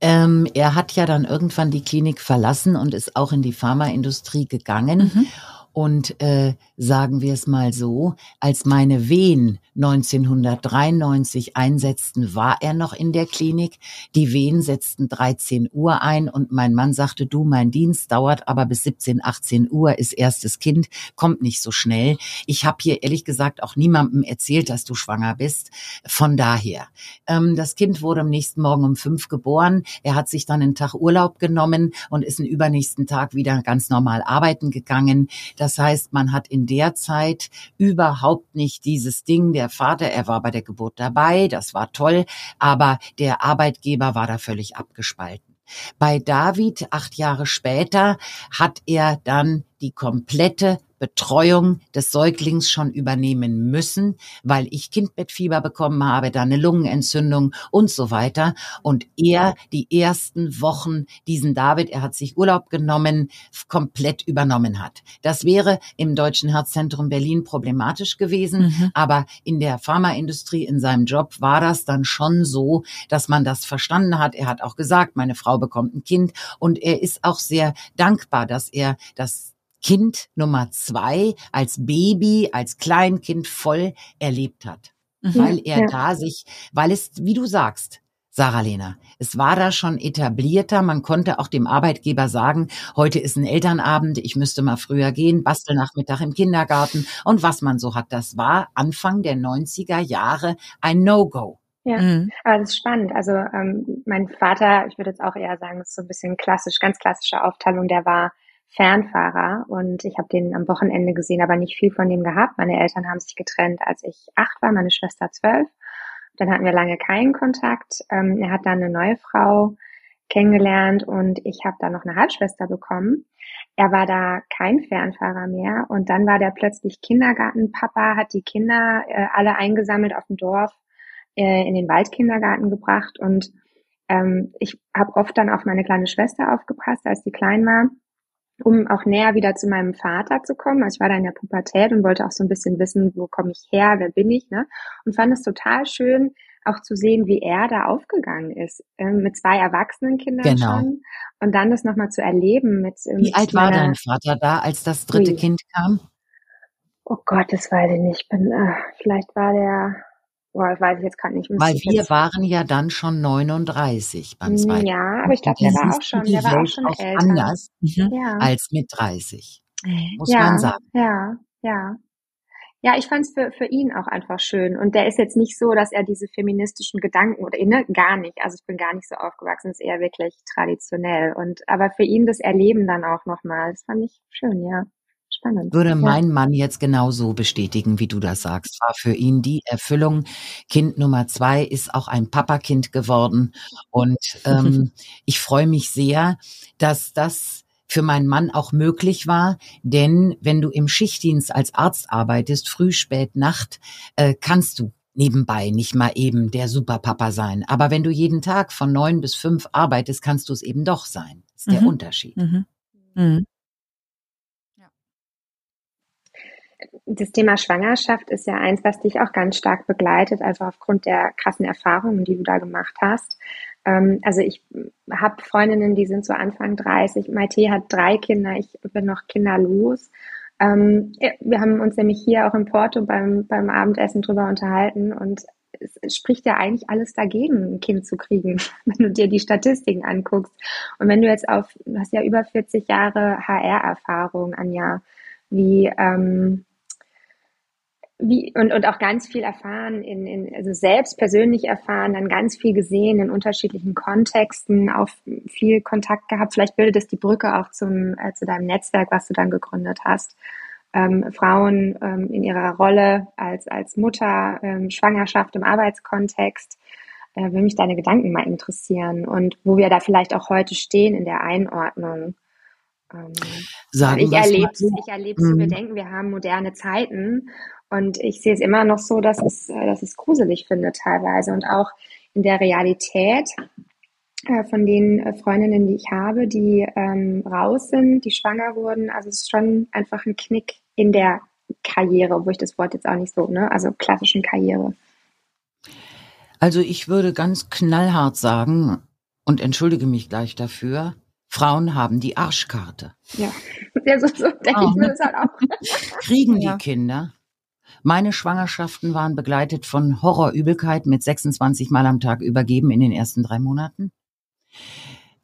[SPEAKER 4] Ähm, er hat ja dann irgendwann die Klinik verlassen und ist auch in die Pharmaindustrie gegangen. Mhm. Und äh, sagen wir es mal so, als meine Wehen 1993 einsetzten, war er noch in der Klinik. Die Wehen setzten 13 Uhr ein und mein Mann sagte, du, mein Dienst dauert aber bis 17, 18 Uhr, ist erstes Kind, kommt nicht so schnell. Ich habe hier ehrlich gesagt auch niemandem erzählt, dass du schwanger bist. Von daher, ähm, das Kind wurde am nächsten Morgen um fünf geboren. Er hat sich dann einen Tag Urlaub genommen und ist den übernächsten Tag wieder ganz normal arbeiten gegangen. Das heißt, man hat in der Zeit überhaupt nicht dieses Ding, der Vater, er war bei der Geburt dabei, das war toll, aber der Arbeitgeber war da völlig abgespalten. Bei David, acht Jahre später, hat er dann die komplette Betreuung des Säuglings schon übernehmen müssen, weil ich Kindbettfieber bekommen habe, dann eine Lungenentzündung und so weiter. Und er die ersten Wochen diesen David, er hat sich Urlaub genommen, komplett übernommen hat. Das wäre im Deutschen Herzzentrum Berlin problematisch gewesen, mhm. aber in der Pharmaindustrie, in seinem Job war das dann schon so, dass man das verstanden hat. Er hat auch gesagt, meine Frau bekommt ein Kind und er ist auch sehr dankbar, dass er das Kind Nummer zwei als Baby, als Kleinkind voll erlebt hat. Mhm. Weil er ja. da sich, weil es, wie du sagst, Sarah Lena, es war da schon etablierter. Man konnte auch dem Arbeitgeber sagen, heute ist ein Elternabend, ich müsste mal früher gehen, Bastelnachmittag im Kindergarten und was man so hat. Das war Anfang der 90er Jahre ein No-Go.
[SPEAKER 3] Ja, mhm. aber das ist spannend. Also ähm, mein Vater, ich würde jetzt auch eher sagen, das ist so ein bisschen klassisch, ganz klassische Aufteilung, der war Fernfahrer und ich habe den am Wochenende gesehen, aber nicht viel von dem gehabt. Meine Eltern haben sich getrennt, als ich acht war, meine Schwester zwölf. Dann hatten wir lange keinen Kontakt. Ähm, er hat dann eine neue Frau kennengelernt und ich habe dann noch eine Halbschwester bekommen. Er war da kein Fernfahrer mehr und dann war der plötzlich Kindergartenpapa, hat die Kinder äh, alle eingesammelt auf dem Dorf äh, in den Waldkindergarten gebracht und ähm, ich habe oft dann auf meine kleine Schwester aufgepasst, als die klein war um auch näher wieder zu meinem Vater zu kommen. Also ich war da in der Pubertät und wollte auch so ein bisschen wissen, wo komme ich her, wer bin ich, ne? Und fand es total schön, auch zu sehen, wie er da aufgegangen ist, äh, mit zwei erwachsenen Kindern genau. schon. Und dann das nochmal zu erleben mit.
[SPEAKER 4] Wie mit alt war dein Vater da, als das dritte. Kind kam?
[SPEAKER 3] Oh Gott, das weiß ich nicht. Ich bin, äh, vielleicht war der Boah, weiß ich jetzt gerade nicht.
[SPEAKER 4] Weil wir waren ja dann schon 39 beim zweiten.
[SPEAKER 3] Ja, aber ich glaube, der war auch schon, der war auch schon auch älter.
[SPEAKER 4] anders mhm. ja. als mit 30. Muss ja, man sagen.
[SPEAKER 3] Ja, ja. Ja, ich fand es für, für ihn auch einfach schön. Und der ist jetzt nicht so, dass er diese feministischen Gedanken oder ne, gar nicht. Also ich bin gar nicht so aufgewachsen, ist eher wirklich traditionell. Und aber für ihn das Erleben dann auch nochmal, das fand ich schön, ja spannend.
[SPEAKER 4] Würde mein Mann jetzt genauso bestätigen, wie du das sagst. War für ihn die Erfüllung. Kind Nummer zwei ist auch ein Papakind geworden. Und ähm, ich freue mich sehr, dass das für meinen Mann auch möglich war, denn wenn du im Schichtdienst als Arzt arbeitest, früh, spät, Nacht, äh, kannst du nebenbei nicht mal eben der Superpapa sein. Aber wenn du jeden Tag von neun bis fünf arbeitest, kannst du es eben doch sein. Das ist mhm. der Unterschied. Mhm. Mhm.
[SPEAKER 3] Das Thema Schwangerschaft ist ja eins, was dich auch ganz stark begleitet, also aufgrund der krassen Erfahrungen, die du da gemacht hast. Ähm, also ich habe Freundinnen, die sind so Anfang 30. Maite hat drei Kinder, ich bin noch kinderlos. Ähm, wir haben uns nämlich hier auch in Porto beim, beim Abendessen drüber unterhalten und es, spricht ja eigentlich alles dagegen, ein Kind zu kriegen, wenn du dir die Statistiken anguckst. Und wenn du jetzt auf, du hast ja über 40 Jahre HR-Erfahrung, Anja, wie, ähm, wie, und, und auch ganz viel erfahren, in, in, also selbst persönlich erfahren, dann ganz viel gesehen in unterschiedlichen Kontexten, auch viel Kontakt gehabt. Vielleicht bildet es die Brücke auch zum, äh, zu deinem Netzwerk, was du dann gegründet hast. Ähm, Frauen ähm, in ihrer Rolle als, als Mutter, ähm, Schwangerschaft im Arbeitskontext. Äh, würde mich deine Gedanken mal interessieren und wo wir da vielleicht auch heute stehen in der Einordnung. Ähm, Sagen ich erlebe ich erlebe mhm. wir denken, wir haben moderne Zeiten und ich sehe es immer noch so, dass es, äh, dass es gruselig finde teilweise und auch in der Realität äh, von den äh, Freundinnen, die ich habe, die ähm, raus sind, die schwanger wurden. Also es ist schon einfach ein Knick in der Karriere, wo ich das Wort jetzt auch nicht so, ne, also klassischen Karriere.
[SPEAKER 4] Also ich würde ganz knallhart sagen und entschuldige mich gleich dafür, Frauen haben die Arschkarte.
[SPEAKER 3] Ja, ja so, so denke ich mir das halt auch.
[SPEAKER 4] Kriegen die Kinder. Meine Schwangerschaften waren begleitet von Horrorübelkeit mit 26 Mal am Tag übergeben in den ersten drei Monaten.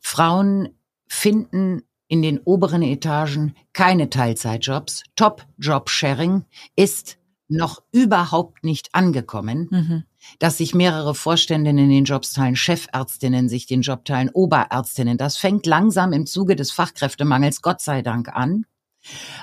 [SPEAKER 4] Frauen finden in den oberen Etagen keine Teilzeitjobs. Top-Job-Sharing ist noch überhaupt nicht angekommen. Mhm dass sich mehrere Vorständinnen in den Jobs teilen, Chefärztinnen sich den Job teilen, Oberärztinnen. Das fängt langsam im Zuge des Fachkräftemangels Gott sei Dank an.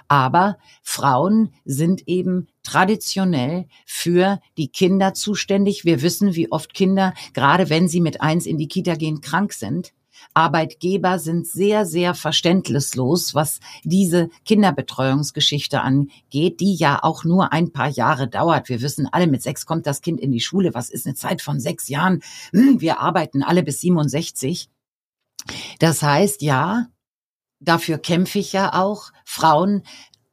[SPEAKER 4] Aber Frauen sind eben traditionell für die Kinder zuständig. Wir wissen, wie oft Kinder, gerade wenn sie mit eins in die Kita gehen, krank sind. Arbeitgeber sind sehr, sehr verständnislos, was diese Kinderbetreuungsgeschichte angeht, die ja auch nur ein paar Jahre dauert. Wir wissen alle, mit sechs kommt das Kind in die Schule. Was ist eine Zeit von sechs Jahren? Hm, wir arbeiten alle bis 67. Das heißt, ja, dafür kämpfe ich ja auch, Frauen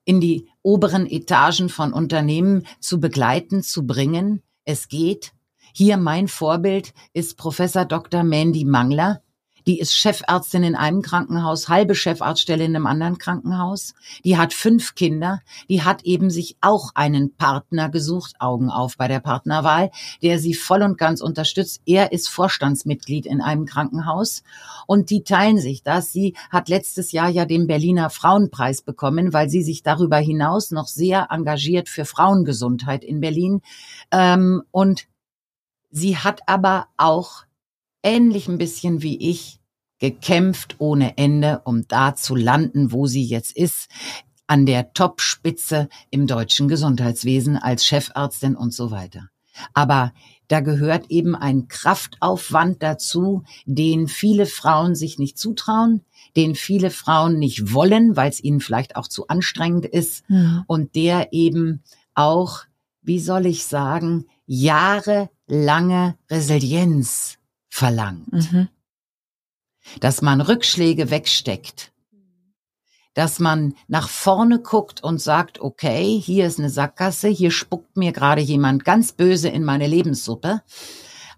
[SPEAKER 4] in die oberen Etagen von Unternehmen zu begleiten, zu bringen. Es geht. Hier mein Vorbild ist Professor Dr. Mandy Mangler, die ist Chefärztin in einem Krankenhaus, halbe Chefarztstelle in einem anderen Krankenhaus. Die hat fünf Kinder. Die hat eben sich auch einen Partner gesucht, Augen auf bei der Partnerwahl, der sie voll und ganz unterstützt. Er ist Vorstandsmitglied in einem Krankenhaus und die teilen sich das. Sie hat letztes Jahr ja den Berliner Frauenpreis bekommen, weil sie sich darüber hinaus noch sehr engagiert für Frauengesundheit in Berlin. Ähm, und sie hat aber auch ähnlich ein bisschen wie ich gekämpft ohne Ende, um da zu landen, wo sie jetzt ist, an der Topspitze im deutschen Gesundheitswesen als Chefärztin und so weiter. Aber da gehört eben ein Kraftaufwand dazu, den viele Frauen sich nicht zutrauen, den viele Frauen nicht wollen, weil es ihnen vielleicht auch zu anstrengend ist mhm. und der eben auch, wie soll ich sagen, jahrelange Resilienz verlangt. Mhm. Dass man Rückschläge wegsteckt. Dass man nach vorne guckt und sagt, okay, hier ist eine Sackgasse, hier spuckt mir gerade jemand ganz böse in meine Lebenssuppe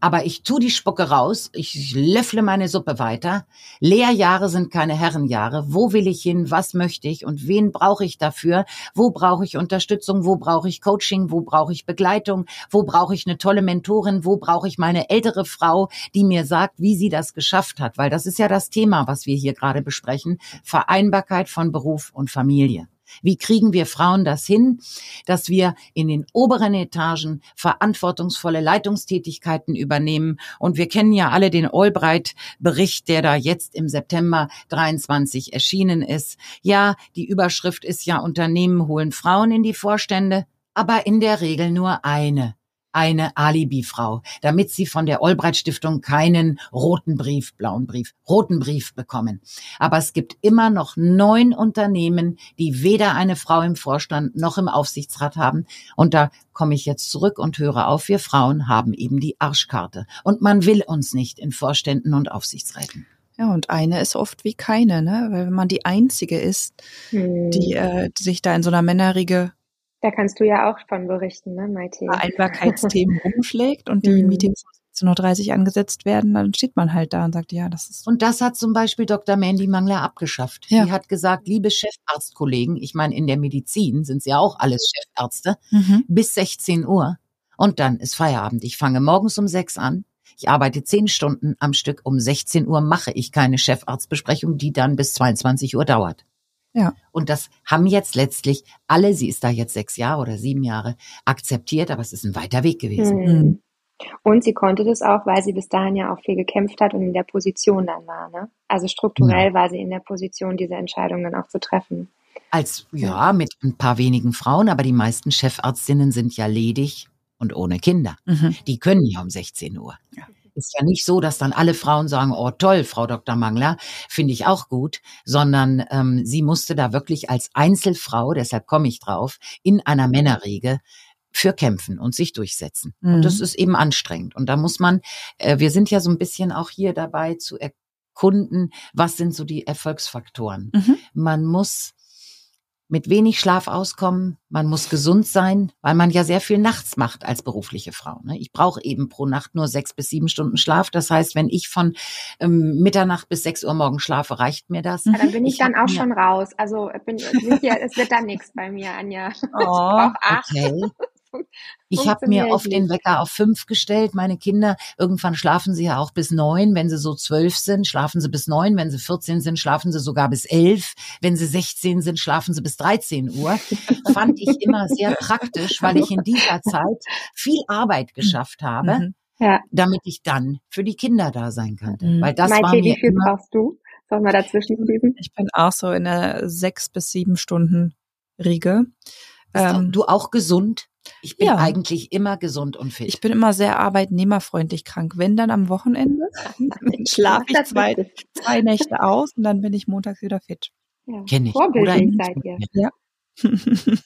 [SPEAKER 4] aber ich tu die Spucke raus, ich löffle meine Suppe weiter. Lehrjahre sind keine Herrenjahre. Wo will ich hin? Was möchte ich? Und wen brauche ich dafür? Wo brauche ich Unterstützung? Wo brauche ich Coaching? Wo brauche ich Begleitung? Wo brauche ich eine tolle Mentorin? Wo brauche ich meine ältere Frau, die mir sagt, wie sie das geschafft hat? Weil das ist ja das Thema, was wir hier gerade besprechen. Vereinbarkeit von Beruf und Familie. Wie kriegen wir Frauen das hin, dass wir in den oberen Etagen verantwortungsvolle Leitungstätigkeiten übernehmen? Und wir kennen ja alle den Albright-Bericht, der da jetzt im September 23 erschienen ist. Ja, die Überschrift ist ja Unternehmen holen Frauen in die Vorstände, aber in der Regel nur eine eine Alibi-Frau, damit sie von der Albright Stiftung keinen roten Brief, blauen Brief, roten Brief bekommen. Aber es gibt immer noch neun Unternehmen, die weder eine Frau im Vorstand noch im Aufsichtsrat haben. Und da komme ich jetzt zurück und höre auf, wir Frauen haben eben die Arschkarte. Und man will uns nicht in Vorständen und Aufsichtsräten.
[SPEAKER 2] Ja, und eine ist oft wie keine, ne? Weil wenn man die einzige ist, hm. die äh, sich da in so einer Männerriege
[SPEAKER 3] da kannst du ja auch von berichten, ne, Maite?
[SPEAKER 2] Vereinbarkeitsthemen rumschlägt und die mhm. Meetings um 17.30 Uhr angesetzt werden, dann steht man halt da und sagt, ja, das ist.
[SPEAKER 4] Und das hat zum Beispiel Dr. Mandy Mangler abgeschafft. Ja. Die hat gesagt, liebe Chefarztkollegen, ich meine, in der Medizin sind sie ja auch alles Chefärzte, mhm. bis 16 Uhr. Und dann ist Feierabend. Ich fange morgens um sechs an. Ich arbeite zehn Stunden am Stück. Um 16 Uhr mache ich keine Chefarztbesprechung, die dann bis 22 Uhr dauert. Ja. Und das haben jetzt letztlich alle, sie ist da jetzt sechs Jahre oder sieben Jahre, akzeptiert, aber es ist ein weiter Weg gewesen. Mhm.
[SPEAKER 3] Und sie konnte das auch, weil sie bis dahin ja auch viel gekämpft hat und in der Position dann war. Ne? Also strukturell ja. war sie in der Position, diese Entscheidung dann auch zu treffen.
[SPEAKER 4] Als, ja, mit ein paar wenigen Frauen, aber die meisten Chefarztinnen sind ja ledig und ohne Kinder. Mhm. Die können ja um 16 Uhr. Ja. Ist ja nicht so, dass dann alle Frauen sagen, oh toll, Frau Dr. Mangler, finde ich auch gut, sondern ähm, sie musste da wirklich als Einzelfrau, deshalb komme ich drauf, in einer Männerriege für kämpfen und sich durchsetzen. Mhm. Und das mhm. ist eben anstrengend. Und da muss man, äh, wir sind ja so ein bisschen auch hier dabei zu erkunden, was sind so die Erfolgsfaktoren. Mhm. Man muss mit wenig Schlaf auskommen, man muss gesund sein, weil man ja sehr viel nachts macht als berufliche Frau. Ne? Ich brauche eben pro Nacht nur sechs bis sieben Stunden Schlaf. Das heißt, wenn ich von ähm, Mitternacht bis sechs Uhr morgens schlafe, reicht mir das.
[SPEAKER 3] Ja, dann bin ich, ich dann auch schon raus. Also bin, bin hier, es wird dann nichts bei mir, Anja.
[SPEAKER 4] Oh, okay. Ich habe mir oft den Wecker auf fünf gestellt. Meine Kinder, irgendwann schlafen sie ja auch bis neun. Wenn sie so zwölf sind, schlafen sie bis neun. Wenn sie 14 sind, schlafen sie sogar bis elf. Wenn sie 16 sind, schlafen sie bis 13 Uhr. Fand ich immer sehr praktisch, weil ich in dieser Zeit viel Arbeit geschafft habe. Mhm. Ja. damit ich dann für die Kinder da sein könnte. Mhm. Weil das
[SPEAKER 3] Maike,
[SPEAKER 4] war mir
[SPEAKER 3] wie viel brauchst du? Soll mal dazwischen
[SPEAKER 2] schieben? Ich bin auch so in der sechs bis sieben Stunden Riege.
[SPEAKER 4] Ähm, du auch gesund? Ich bin ja. eigentlich immer gesund und fit.
[SPEAKER 2] Ich bin immer sehr arbeitnehmerfreundlich. Wenn dann krank. Wenn dann am Wochenende, dann schlafe ich zwei, zwei Nächte aus und dann bin ich montags wieder fit.
[SPEAKER 4] Ja. Kenne ich. Vorbildlich
[SPEAKER 2] seid ihr. Ja.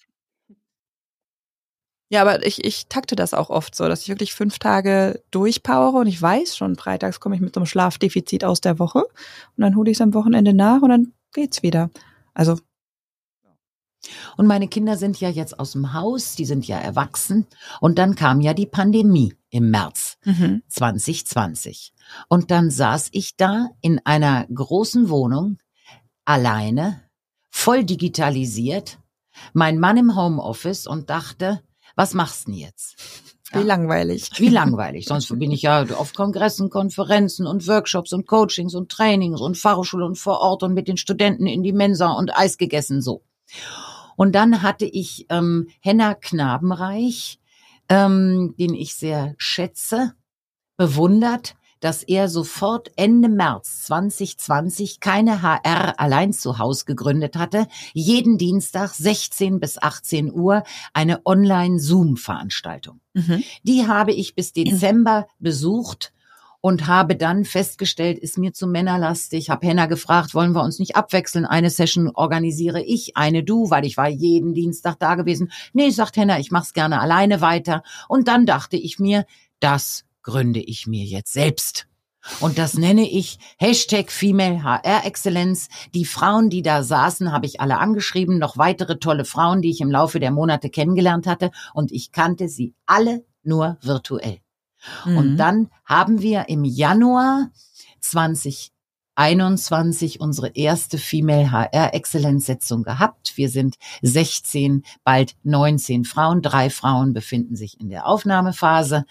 [SPEAKER 2] ja, aber ich, ich takte das auch oft so, dass ich wirklich fünf Tage durchpowere und ich weiß schon, freitags komme ich mit so einem Schlafdefizit aus der Woche und dann hole ich es am Wochenende nach und dann geht's wieder. Also
[SPEAKER 4] und meine Kinder sind ja jetzt aus dem Haus, die sind ja erwachsen. Und dann kam ja die Pandemie im März mhm. 2020. Und dann saß ich da in einer großen Wohnung, alleine, voll digitalisiert, mein Mann im Homeoffice und dachte, was machst du denn jetzt?
[SPEAKER 2] Wie ja. langweilig.
[SPEAKER 4] Wie langweilig. Sonst bin ich ja auf Kongressen, Konferenzen und Workshops und Coachings und Trainings und Fachhochschule und vor Ort und mit den Studenten in die Mensa und Eis gegessen so. Und dann hatte ich ähm, Henna Knabenreich, ähm, den ich sehr schätze, bewundert, dass er sofort Ende März 2020 keine HR allein zu Haus gegründet hatte, jeden Dienstag 16 bis 18 Uhr eine Online-Zoom-Veranstaltung. Mhm. Die habe ich bis Dezember besucht und habe dann festgestellt, ist mir zu männerlastig, habe Henna gefragt, wollen wir uns nicht abwechseln? Eine Session organisiere ich, eine du, weil ich war jeden Dienstag da gewesen. Nee, sagt Henna, ich mach's gerne alleine weiter. Und dann dachte ich mir, das gründe ich mir jetzt selbst. Und das nenne ich Hashtag Female HR Exzellenz. Die Frauen, die da saßen, habe ich alle angeschrieben. Noch weitere tolle Frauen, die ich im Laufe der Monate kennengelernt hatte. Und ich kannte sie alle nur virtuell. Mhm. Und dann haben wir im Januar 2021 unsere erste Female HR Exzellenzsetzung gehabt. Wir sind 16, bald 19 Frauen. Drei Frauen befinden sich in der Aufnahmephase.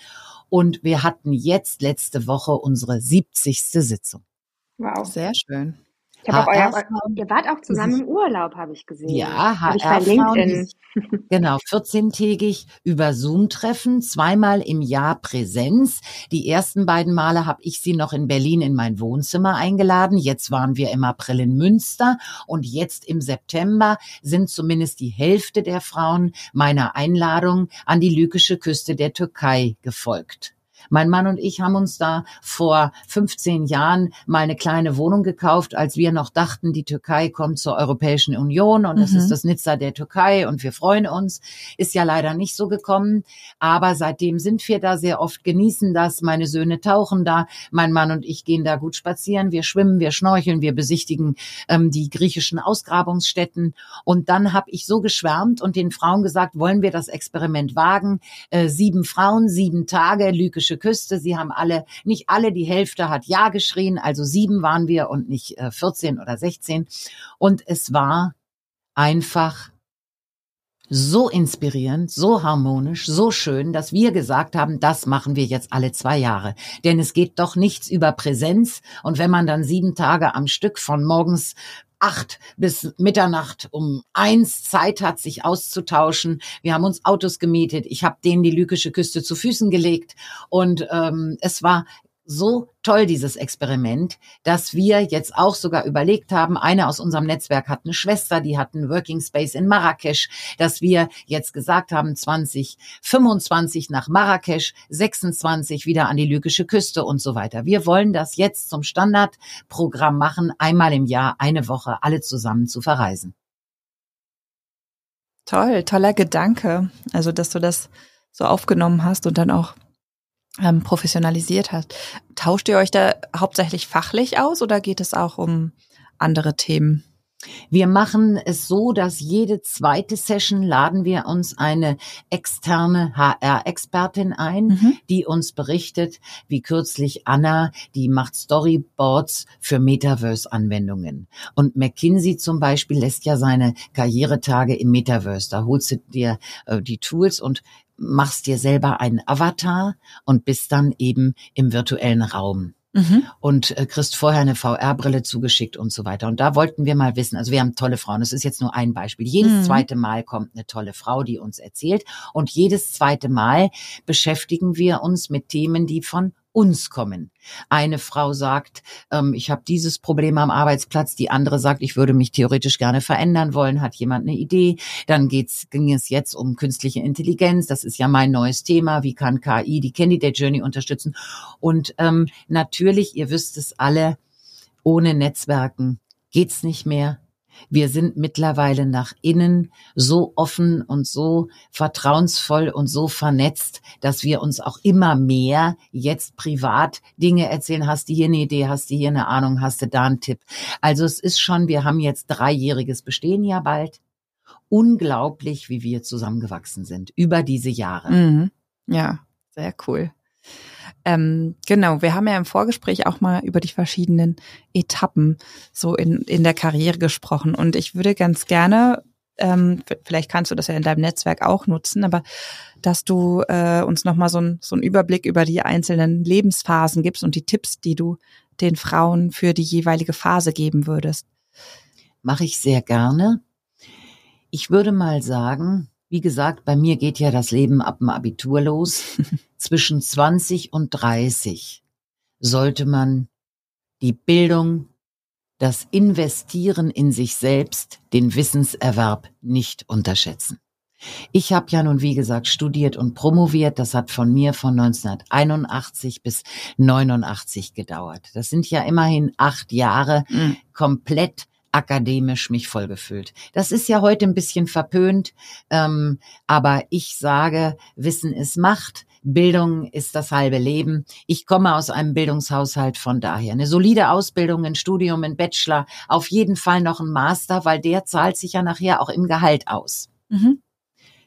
[SPEAKER 4] Und wir hatten jetzt letzte Woche unsere 70. Sitzung.
[SPEAKER 2] Wow. Sehr schön.
[SPEAKER 3] Ich habe euer, ihr wart auch zusammen im Urlaub, habe ich gesehen.
[SPEAKER 4] Ja, HR-Frauen. Genau, 14-tägig über Zoom-Treffen, zweimal im Jahr Präsenz. Die ersten beiden Male habe ich sie noch in Berlin in mein Wohnzimmer eingeladen. Jetzt waren wir im April in Münster und jetzt im September sind zumindest die Hälfte der Frauen meiner Einladung an die lykische Küste der Türkei gefolgt. Mein Mann und ich haben uns da vor 15 Jahren mal eine kleine Wohnung gekauft, als wir noch dachten, die Türkei kommt zur Europäischen Union und das mhm. ist das Nizza der Türkei und wir freuen uns. Ist ja leider nicht so gekommen, aber seitdem sind wir da sehr oft, genießen das. Meine Söhne tauchen da, mein Mann und ich gehen da gut spazieren, wir schwimmen, wir schnorcheln, wir besichtigen ähm, die griechischen Ausgrabungsstätten und dann habe ich so geschwärmt und den Frauen gesagt, wollen wir das Experiment wagen? Äh, sieben Frauen, sieben Tage, lykische türkische Küste. Sie haben alle, nicht alle, die Hälfte hat Ja geschrien, also sieben waren wir und nicht äh, 14 oder 16. Und es war einfach so inspirierend, so harmonisch, so schön, dass wir gesagt haben, das machen wir jetzt alle zwei Jahre. Denn es geht doch nichts über Präsenz. Und wenn man dann sieben Tage am Stück von morgens acht bis Mitternacht um eins Zeit hat, sich auszutauschen. Wir haben uns Autos gemietet. Ich habe denen die lykische Küste zu Füßen gelegt und ähm, es war so toll, dieses Experiment, dass wir jetzt auch sogar überlegt haben, eine aus unserem Netzwerk hat eine Schwester, die hat einen Working Space in Marrakesch, dass wir jetzt gesagt haben, 2025 nach Marrakesch, 26 wieder an die Lykische Küste und so weiter. Wir wollen das jetzt zum Standardprogramm machen, einmal im Jahr, eine Woche, alle zusammen zu verreisen.
[SPEAKER 2] Toll, toller Gedanke. Also, dass du das so aufgenommen hast und dann auch ähm, professionalisiert hast. Tauscht ihr euch da hauptsächlich fachlich aus oder geht es auch um andere Themen?
[SPEAKER 4] Wir machen es so, dass jede zweite Session laden wir uns eine externe HR-Expertin ein, mhm. die uns berichtet, wie kürzlich Anna, die macht Storyboards für Metaverse-Anwendungen. Und McKinsey zum Beispiel lässt ja seine Karrieretage im Metaverse. Da holst du dir äh, die Tools und machst dir selber einen Avatar und bist dann eben im virtuellen Raum. Mhm. Und äh, kriegst vorher eine VR-Brille zugeschickt und so weiter. Und da wollten wir mal wissen, also wir haben tolle Frauen, das ist jetzt nur ein Beispiel. Jedes mhm. zweite Mal kommt eine tolle Frau, die uns erzählt. Und jedes zweite Mal beschäftigen wir uns mit Themen, die von uns kommen. Eine Frau sagt, ähm, ich habe dieses Problem am Arbeitsplatz, die andere sagt, ich würde mich theoretisch gerne verändern wollen, hat jemand eine Idee. Dann geht's, ging es jetzt um künstliche Intelligenz, das ist ja mein neues Thema, wie kann KI die Candidate Journey unterstützen. Und ähm, natürlich, ihr wisst es alle, ohne Netzwerken geht's nicht mehr. Wir sind mittlerweile nach innen so offen und so vertrauensvoll und so vernetzt, dass wir uns auch immer mehr jetzt privat Dinge erzählen. Hast du hier eine Idee? Hast du hier eine Ahnung? Hast du da einen Tipp? Also es ist schon, wir haben jetzt dreijähriges Bestehen ja bald. Unglaublich, wie wir zusammengewachsen sind über diese Jahre.
[SPEAKER 2] Mhm. Ja, sehr cool. Ähm, genau, wir haben ja im Vorgespräch auch mal über die verschiedenen Etappen so in, in der Karriere gesprochen. Und ich würde ganz gerne, ähm, vielleicht kannst du das ja in deinem Netzwerk auch nutzen, aber dass du äh, uns nochmal so, ein, so einen Überblick über die einzelnen Lebensphasen gibst und die Tipps, die du den Frauen für die jeweilige Phase geben würdest.
[SPEAKER 4] Mache ich sehr gerne. Ich würde mal sagen, wie gesagt, bei mir geht ja das Leben ab dem Abitur los. Zwischen 20 und 30 sollte man die Bildung, das Investieren in sich selbst, den Wissenserwerb nicht unterschätzen. Ich habe ja nun, wie gesagt, studiert und promoviert. Das hat von mir von 1981 bis 89 gedauert. Das sind ja immerhin acht Jahre mhm. komplett akademisch mich vollgefüllt. Das ist ja heute ein bisschen verpönt, ähm, aber ich sage, Wissen ist Macht. Bildung ist das halbe Leben. Ich komme aus einem Bildungshaushalt von daher. Eine solide Ausbildung, ein Studium, ein Bachelor, auf jeden Fall noch ein Master, weil der zahlt sich ja nachher auch im Gehalt aus. Mhm.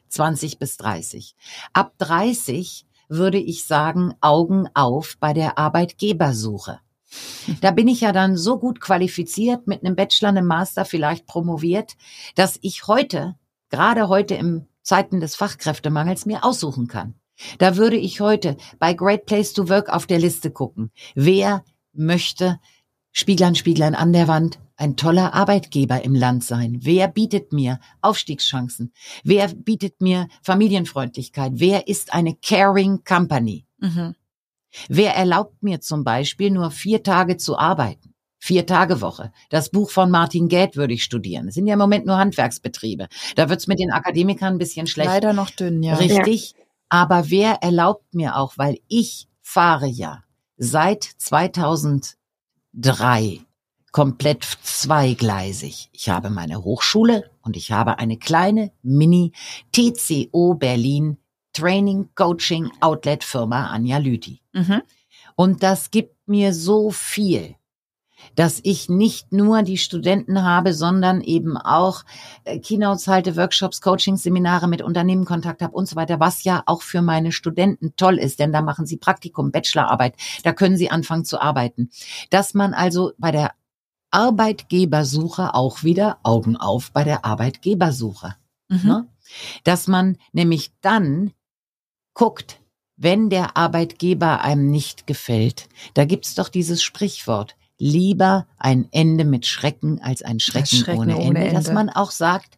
[SPEAKER 4] 20 bis 30. Ab 30 würde ich sagen, Augen auf bei der Arbeitgebersuche. Da bin ich ja dann so gut qualifiziert mit einem Bachelor, einem Master, vielleicht promoviert, dass ich heute, gerade heute im Zeiten des Fachkräftemangels, mir aussuchen kann. Da würde ich heute bei Great Place to Work auf der Liste gucken. Wer möchte Spieglein, Spieglein an der Wand ein toller Arbeitgeber im Land sein? Wer bietet mir Aufstiegschancen? Wer bietet mir Familienfreundlichkeit? Wer ist eine caring Company? Mhm. Wer erlaubt mir zum Beispiel nur vier Tage zu arbeiten? Vier Tage Woche. Das Buch von Martin Gät würde ich studieren. Es sind ja im Moment nur Handwerksbetriebe. Da wird's mit den Akademikern ein bisschen schlecht.
[SPEAKER 2] Leider noch dünn, ja.
[SPEAKER 4] Richtig. Ja. Aber wer erlaubt mir auch, weil ich fahre ja seit 2003 komplett zweigleisig. Ich habe meine Hochschule und ich habe eine kleine Mini TCO Berlin Training, Coaching, Outlet Firma Anja Lüthi. Mhm. Und das gibt mir so viel, dass ich nicht nur die Studenten habe, sondern eben auch äh, Keynotes halte, Workshops, Coachings, Seminare mit Unternehmen Kontakt habe und so weiter, was ja auch für meine Studenten toll ist, denn da machen sie Praktikum, Bachelorarbeit, da können sie anfangen zu arbeiten. Dass man also bei der Arbeitgebersuche auch wieder Augen auf bei der Arbeitgebersuche. Mhm. Ne? Dass man nämlich dann guckt, wenn der Arbeitgeber einem nicht gefällt, da gibt's doch dieses Sprichwort, lieber ein Ende mit Schrecken als ein Schrecken, Schrecken ohne, Ende, ohne Ende, dass man auch sagt,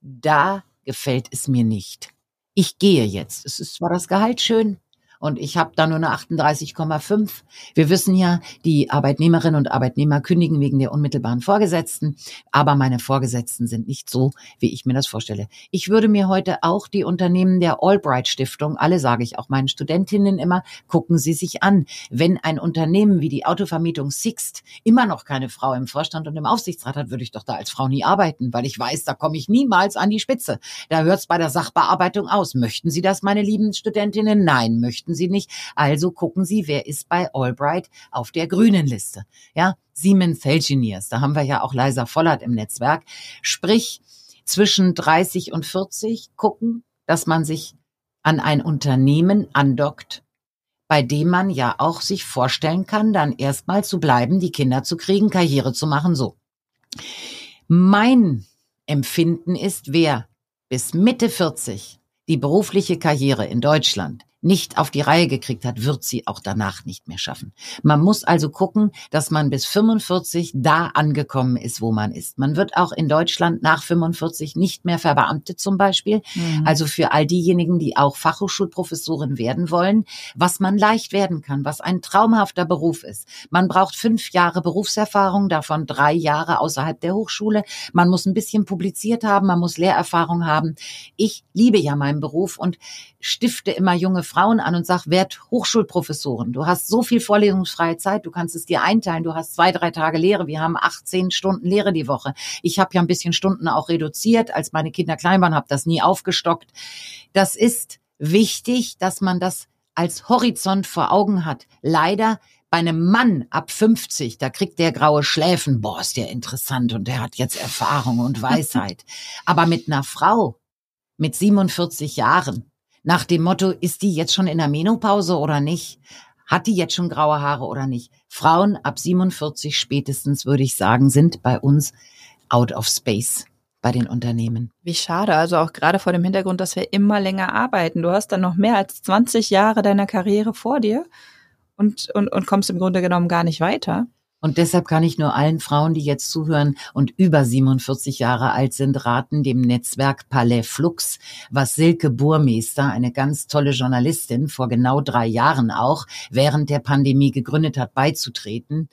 [SPEAKER 4] da gefällt es mir nicht. Ich gehe jetzt. Es ist zwar das Gehalt schön, und ich habe da nur eine 38,5. Wir wissen ja, die Arbeitnehmerinnen und Arbeitnehmer kündigen wegen der unmittelbaren Vorgesetzten, aber meine Vorgesetzten sind nicht so, wie ich mir das vorstelle. Ich würde mir heute auch die Unternehmen der Albright Stiftung, alle sage ich auch meinen Studentinnen immer, gucken Sie sich an. Wenn ein Unternehmen wie die Autovermietung Sixt immer noch keine Frau im Vorstand und im Aufsichtsrat hat, würde ich doch da als Frau nie arbeiten, weil ich weiß, da komme ich niemals an die Spitze. Da hört es bei der Sachbearbeitung aus. Möchten Sie das, meine lieben Studentinnen? Nein, möchten möchten Sie nicht. Also gucken Sie, wer ist bei Albright auf der grünen Liste. Ja, Siemens Healthineers, da haben wir ja auch Leiser Vollert im Netzwerk. Sprich, zwischen 30 und 40 gucken, dass man sich an ein Unternehmen andockt, bei dem man ja auch sich vorstellen kann, dann erstmal zu bleiben, die Kinder zu kriegen, Karriere zu machen, so. Mein Empfinden ist, wer bis Mitte 40 die berufliche Karriere in Deutschland nicht auf die Reihe gekriegt hat, wird sie auch danach nicht mehr schaffen. Man muss also gucken, dass man bis 45 da angekommen ist, wo man ist. Man wird auch in Deutschland nach 45 nicht mehr verbeamtet zum Beispiel. Mhm. Also für all diejenigen, die auch Fachhochschulprofessorin werden wollen, was man leicht werden kann, was ein traumhafter Beruf ist. Man braucht fünf Jahre Berufserfahrung, davon drei Jahre außerhalb der Hochschule. Man muss ein bisschen publiziert haben, man muss Lehrerfahrung haben. Ich liebe ja meinen Beruf und stifte immer junge Frauen an und sag, werd Hochschulprofessoren. Du hast so viel vorlesungsfreie Zeit, du kannst es dir einteilen. Du hast zwei, drei Tage Lehre. Wir haben 18 Stunden Lehre die Woche. Ich habe ja ein bisschen Stunden auch reduziert, als meine Kinder klein waren, habe das nie aufgestockt. Das ist wichtig, dass man das als Horizont vor Augen hat. Leider bei einem Mann ab 50, da kriegt der graue Schläfen, boah, ist der interessant und der hat jetzt Erfahrung und Weisheit. Aber mit einer Frau mit 47 Jahren, nach dem Motto, ist die jetzt schon in der Menopause oder nicht? Hat die jetzt schon graue Haare oder nicht? Frauen ab 47 spätestens, würde ich sagen, sind bei uns out of space bei den Unternehmen.
[SPEAKER 2] Wie schade, also auch gerade vor dem Hintergrund, dass wir immer länger arbeiten. Du hast dann noch mehr als 20 Jahre deiner Karriere vor dir und, und, und kommst im Grunde genommen gar nicht weiter.
[SPEAKER 4] Und deshalb kann ich nur allen Frauen, die jetzt zuhören und über 47 Jahre alt sind, raten, dem Netzwerk Palais Flux, was Silke Burmeister, eine ganz tolle Journalistin, vor genau drei Jahren auch während der Pandemie gegründet hat, beizutreten.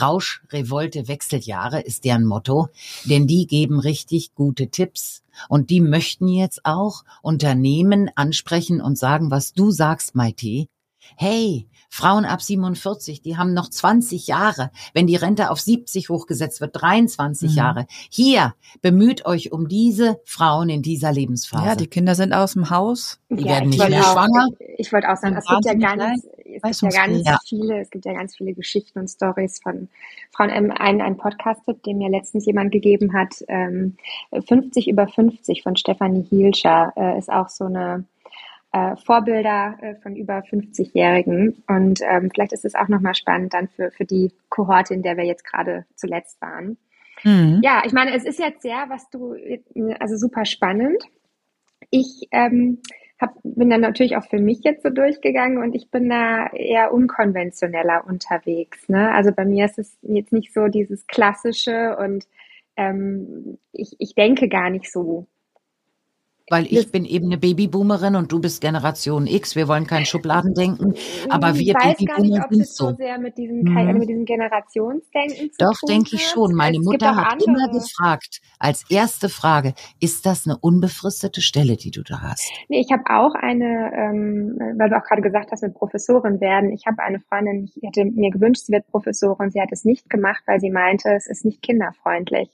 [SPEAKER 4] Rausch, Revolte, Wechseljahre ist deren Motto, denn die geben richtig gute Tipps. Und die möchten jetzt auch Unternehmen ansprechen und sagen, was du sagst, Maite. Hey, Frauen ab 47, die haben noch 20 Jahre. Wenn die Rente auf 70 hochgesetzt wird, 23 mhm. Jahre. Hier, bemüht euch um diese Frauen in dieser Lebensphase.
[SPEAKER 2] Ja, die Kinder sind aus dem Haus.
[SPEAKER 4] Die ja, werden nicht mehr auch, schwanger.
[SPEAKER 3] Ich wollte auch sagen, es gibt ja ganz, es gibt ja ganz ja. viele, es gibt ja ganz viele Geschichten und Stories von Frauen. Ähm, ein, ein Podcast-Tipp, den mir letztens jemand gegeben hat, ähm, 50 über 50 von Stefanie Hielscher, äh, ist auch so eine äh, Vorbilder äh, von über 50-Jährigen. Und ähm, vielleicht ist es auch nochmal spannend dann für, für die Kohorte, in der wir jetzt gerade zuletzt waren. Mhm. Ja, ich meine, es ist jetzt sehr, was du, also super spannend. Ich ähm, hab, bin dann natürlich auch für mich jetzt so durchgegangen und ich bin da eher unkonventioneller unterwegs. Ne? Also bei mir ist es jetzt nicht so dieses klassische und ähm, ich, ich denke gar nicht so
[SPEAKER 4] weil ich bin eben eine Babyboomerin und du bist Generation X. Wir wollen kein Schubladendenken, aber wir Babyboomer sind so.
[SPEAKER 3] so sehr mit diesem, mhm. mit diesem Generationsdenken
[SPEAKER 4] zu Doch, denke ich schon. Meine Mutter hat andere. immer gefragt, als erste Frage, ist das eine unbefristete Stelle, die du da hast?
[SPEAKER 3] Nee, ich habe auch eine, ähm, weil du auch gerade gesagt hast, mit Professorin werden. Ich habe eine Freundin, ich hätte mir gewünscht, sie wird Professorin. Sie hat es nicht gemacht, weil sie meinte, es ist nicht kinderfreundlich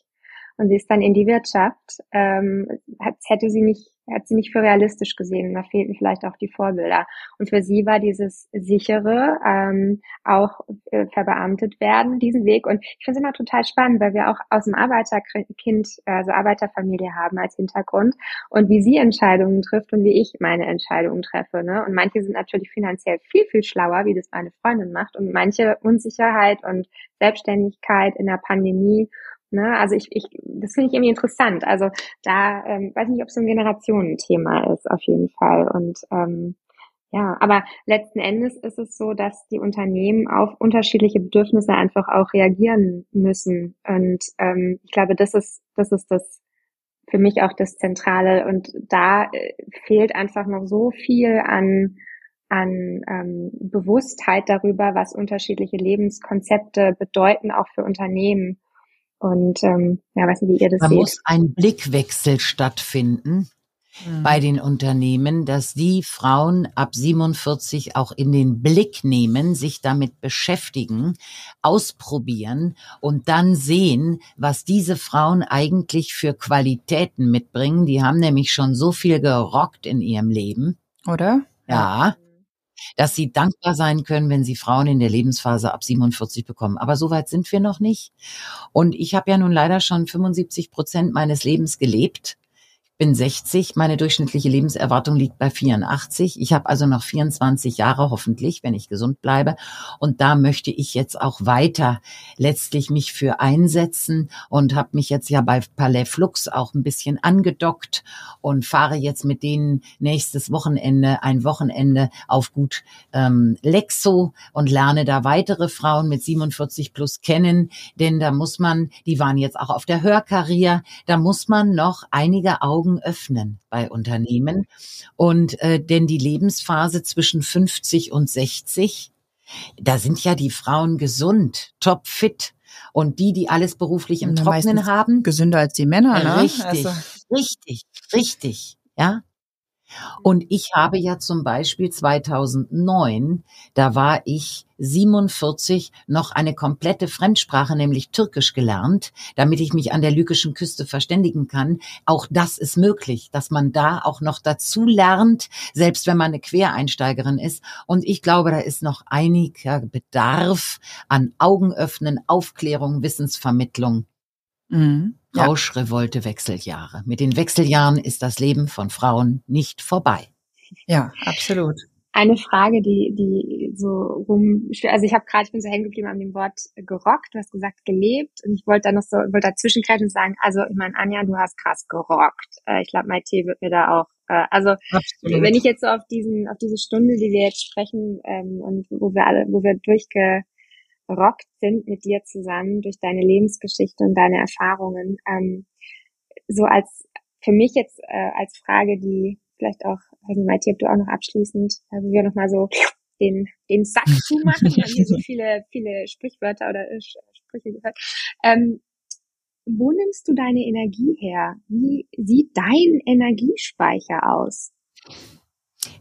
[SPEAKER 3] und sie ist dann in die Wirtschaft, ähm, hat, hätte sie nicht, hat sie nicht für realistisch gesehen. Da fehlten vielleicht auch die Vorbilder. Und für sie war dieses sichere, ähm, auch äh, verbeamtet werden, diesen Weg. Und ich finde es immer total spannend, weil wir auch aus dem Arbeiterkind, also Arbeiterfamilie haben als Hintergrund und wie sie Entscheidungen trifft und wie ich meine Entscheidungen treffe. Ne? Und manche sind natürlich finanziell viel, viel schlauer, wie das meine Freundin macht und manche Unsicherheit und Selbstständigkeit in der Pandemie Ne? Also ich, ich das finde ich irgendwie interessant. Also da ähm, weiß nicht, ob es so ein Generationenthema ist, auf jeden Fall. Und ähm, ja, aber letzten Endes ist es so, dass die Unternehmen auf unterschiedliche Bedürfnisse einfach auch reagieren müssen. Und ähm, ich glaube, das ist, das ist das für mich auch das Zentrale. Und da äh, fehlt einfach noch so viel an an ähm, Bewusstheit darüber, was unterschiedliche Lebenskonzepte bedeuten, auch für Unternehmen. Und ähm, ja, weiß nicht, wie ihr das
[SPEAKER 4] da
[SPEAKER 3] seht.
[SPEAKER 4] Da muss ein Blickwechsel stattfinden mhm. bei den Unternehmen, dass die Frauen ab 47 auch in den Blick nehmen, sich damit beschäftigen, ausprobieren und dann sehen, was diese Frauen eigentlich für Qualitäten mitbringen. Die haben nämlich schon so viel gerockt in ihrem Leben.
[SPEAKER 2] Oder?
[SPEAKER 4] Ja dass sie dankbar sein können, wenn sie Frauen in der Lebensphase ab 47 bekommen. Aber so weit sind wir noch nicht. Und ich habe ja nun leider schon 75 Prozent meines Lebens gelebt bin 60, meine durchschnittliche Lebenserwartung liegt bei 84. Ich habe also noch 24 Jahre hoffentlich, wenn ich gesund bleibe. Und da möchte ich jetzt auch weiter letztlich mich für einsetzen und habe mich jetzt ja bei Palais Flux auch ein bisschen angedockt und fahre jetzt mit denen nächstes Wochenende, ein Wochenende auf Gut ähm, Lexo und lerne da weitere Frauen mit 47 plus kennen. Denn da muss man, die waren jetzt auch auf der Hörkarriere, da muss man noch einige Augen Augen öffnen bei Unternehmen. Und äh, denn die Lebensphase zwischen 50 und 60, da sind ja die Frauen gesund, topfit. Und die, die alles beruflich im Trocknen haben.
[SPEAKER 2] Gesünder als die Männer,
[SPEAKER 4] ne? Richtig, also. richtig, richtig. Ja, und ich habe ja zum Beispiel 2009, da war ich 47 noch eine komplette Fremdsprache, nämlich Türkisch gelernt, damit ich mich an der lykischen Küste verständigen kann. Auch das ist möglich, dass man da auch noch dazu lernt, selbst wenn man eine Quereinsteigerin ist. Und ich glaube, da ist noch einiger Bedarf an Augenöffnen, Aufklärung, Wissensvermittlung. Mhm. Rauschrevolte Wechseljahre. Mit den Wechseljahren ist das Leben von Frauen nicht vorbei.
[SPEAKER 2] Ja, absolut.
[SPEAKER 3] Eine Frage, die, die so rum, also ich habe gerade, ich bin so hängen geblieben an dem Wort gerockt, du hast gesagt gelebt und ich wollte da noch so, wollte dazwischen und sagen, also ich meine, Anja, du hast krass gerockt. Äh, ich glaube, Maite wird mir da auch, äh, also Absolut. wenn ich jetzt so auf diesen, auf diese Stunde, die wir jetzt sprechen ähm, und wo wir alle, wo wir durchge gerockt sind mit dir zusammen durch deine Lebensgeschichte und deine Erfahrungen. Ähm, so als für mich jetzt äh, als Frage, die vielleicht auch, weiß nicht, Maite, ob du auch noch abschließend, äh, wie wir nochmal so den, den Sack zumachen. Wir haben hier so viele, viele Sprichwörter oder äh, Sprüche gehört. Ähm, wo nimmst du deine Energie her? Wie sieht dein Energiespeicher aus?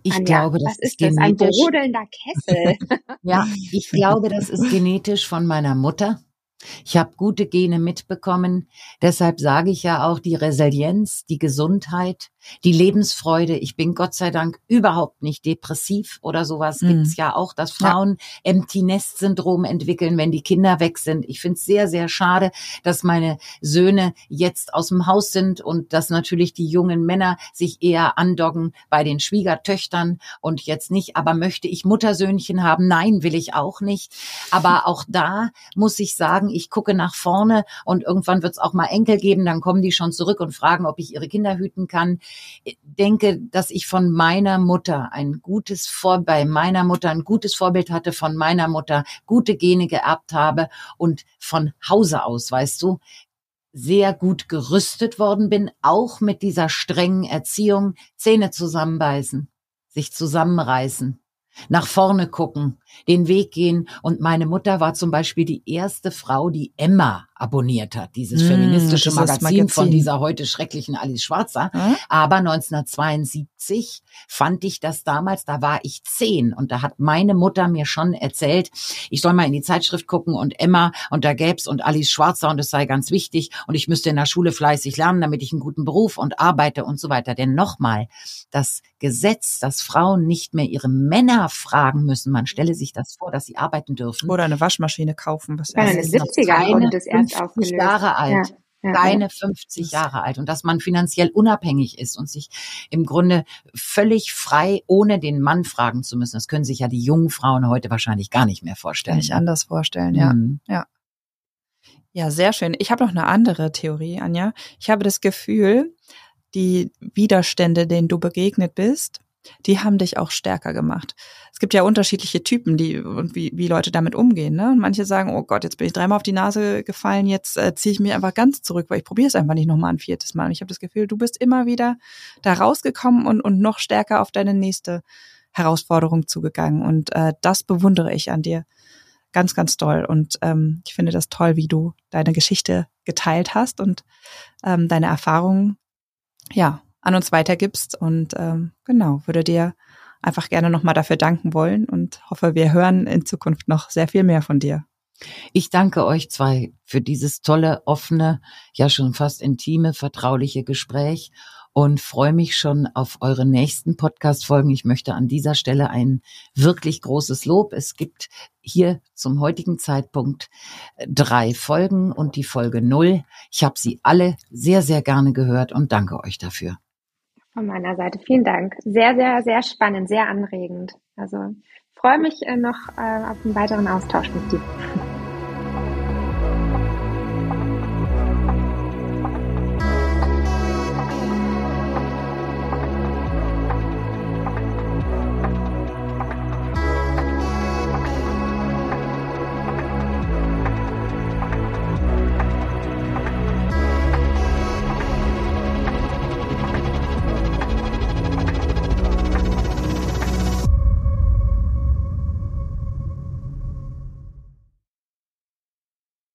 [SPEAKER 4] Ich Anja, glaube, das ist, ist genetisch.
[SPEAKER 3] Ein brodelnder Kessel.
[SPEAKER 4] ja, ich glaube, das ist genetisch von meiner Mutter. Ich habe gute Gene mitbekommen. Deshalb sage ich ja auch die Resilienz, die Gesundheit, die Lebensfreude. Ich bin Gott sei Dank überhaupt nicht depressiv oder sowas. Mhm. Gibt's ja auch, dass Frauen ja. Empty Nest Syndrom entwickeln, wenn die Kinder weg sind. Ich finde es sehr, sehr schade, dass meine Söhne jetzt aus dem Haus sind und dass natürlich die jungen Männer sich eher andocken bei den Schwiegertöchtern und jetzt nicht. Aber möchte ich Muttersöhnchen haben? Nein, will ich auch nicht. Aber auch da muss ich sagen, ich gucke nach vorne und irgendwann wird es auch mal Enkel geben, dann kommen die schon zurück und fragen, ob ich ihre Kinder hüten kann. Ich denke, dass ich von meiner Mutter ein gutes Vor bei meiner Mutter ein gutes Vorbild hatte, von meiner Mutter gute Gene geerbt habe und von Hause aus, weißt du, sehr gut gerüstet worden bin, auch mit dieser strengen Erziehung, Zähne zusammenbeißen, sich zusammenreißen, nach vorne gucken, den Weg gehen. Und meine Mutter war zum Beispiel die erste Frau, die Emma abonniert hat, dieses mm, feministische Magazin, Magazin, von dieser heute schrecklichen Alice Schwarzer. Hm? Aber 1972 fand ich das damals, da war ich zehn und da hat meine Mutter mir schon erzählt, ich soll mal in die Zeitschrift gucken und Emma und da gäb's und Alice Schwarzer und es sei ganz wichtig und ich müsste in der Schule fleißig lernen, damit ich einen guten Beruf und arbeite und so weiter. Denn nochmal, das Gesetz, dass Frauen nicht mehr ihre Männer fragen müssen, man stelle sich das vor, dass sie arbeiten dürfen.
[SPEAKER 2] Oder eine Waschmaschine kaufen.
[SPEAKER 3] Was ja, eine 70er eine das erst aufgelöst.
[SPEAKER 4] Jahre alt. Ja. Ja, keine 50 Jahre alt und dass man finanziell unabhängig ist und sich im Grunde völlig frei ohne den Mann fragen zu müssen. Das können sich ja die jungen Frauen heute wahrscheinlich gar nicht mehr vorstellen.
[SPEAKER 2] Nicht anders vorstellen, ja. Mhm. Ja. Ja, sehr schön. Ich habe noch eine andere Theorie, Anja. Ich habe das Gefühl, die Widerstände, denen du begegnet bist, die haben dich auch stärker gemacht. Es gibt ja unterschiedliche Typen, die und wie, wie Leute damit umgehen. Ne? Und manche sagen, oh Gott, jetzt bin ich dreimal auf die Nase gefallen, jetzt äh, ziehe ich mich einfach ganz zurück, weil ich probiere es einfach nicht nochmal ein viertes Mal. Und ich habe das Gefühl, du bist immer wieder da rausgekommen und, und noch stärker auf deine nächste Herausforderung zugegangen. Und äh, das bewundere ich an dir ganz, ganz toll. Und ähm, ich finde das toll, wie du deine Geschichte geteilt hast und ähm, deine Erfahrungen, ja, an uns weitergibst. Und ähm, genau, würde dir einfach gerne nochmal dafür danken wollen und hoffe, wir hören in Zukunft noch sehr viel mehr von dir.
[SPEAKER 4] Ich danke euch zwei für dieses tolle, offene, ja schon fast intime, vertrauliche Gespräch und freue mich schon auf eure nächsten Podcast-Folgen. Ich möchte an dieser Stelle ein wirklich großes Lob. Es gibt hier zum heutigen Zeitpunkt drei Folgen und die Folge null. Ich habe sie alle sehr, sehr gerne gehört und danke euch dafür.
[SPEAKER 3] Von meiner Seite vielen Dank. Sehr, sehr, sehr spannend, sehr anregend. Also freue mich äh, noch äh, auf einen weiteren Austausch mit dir.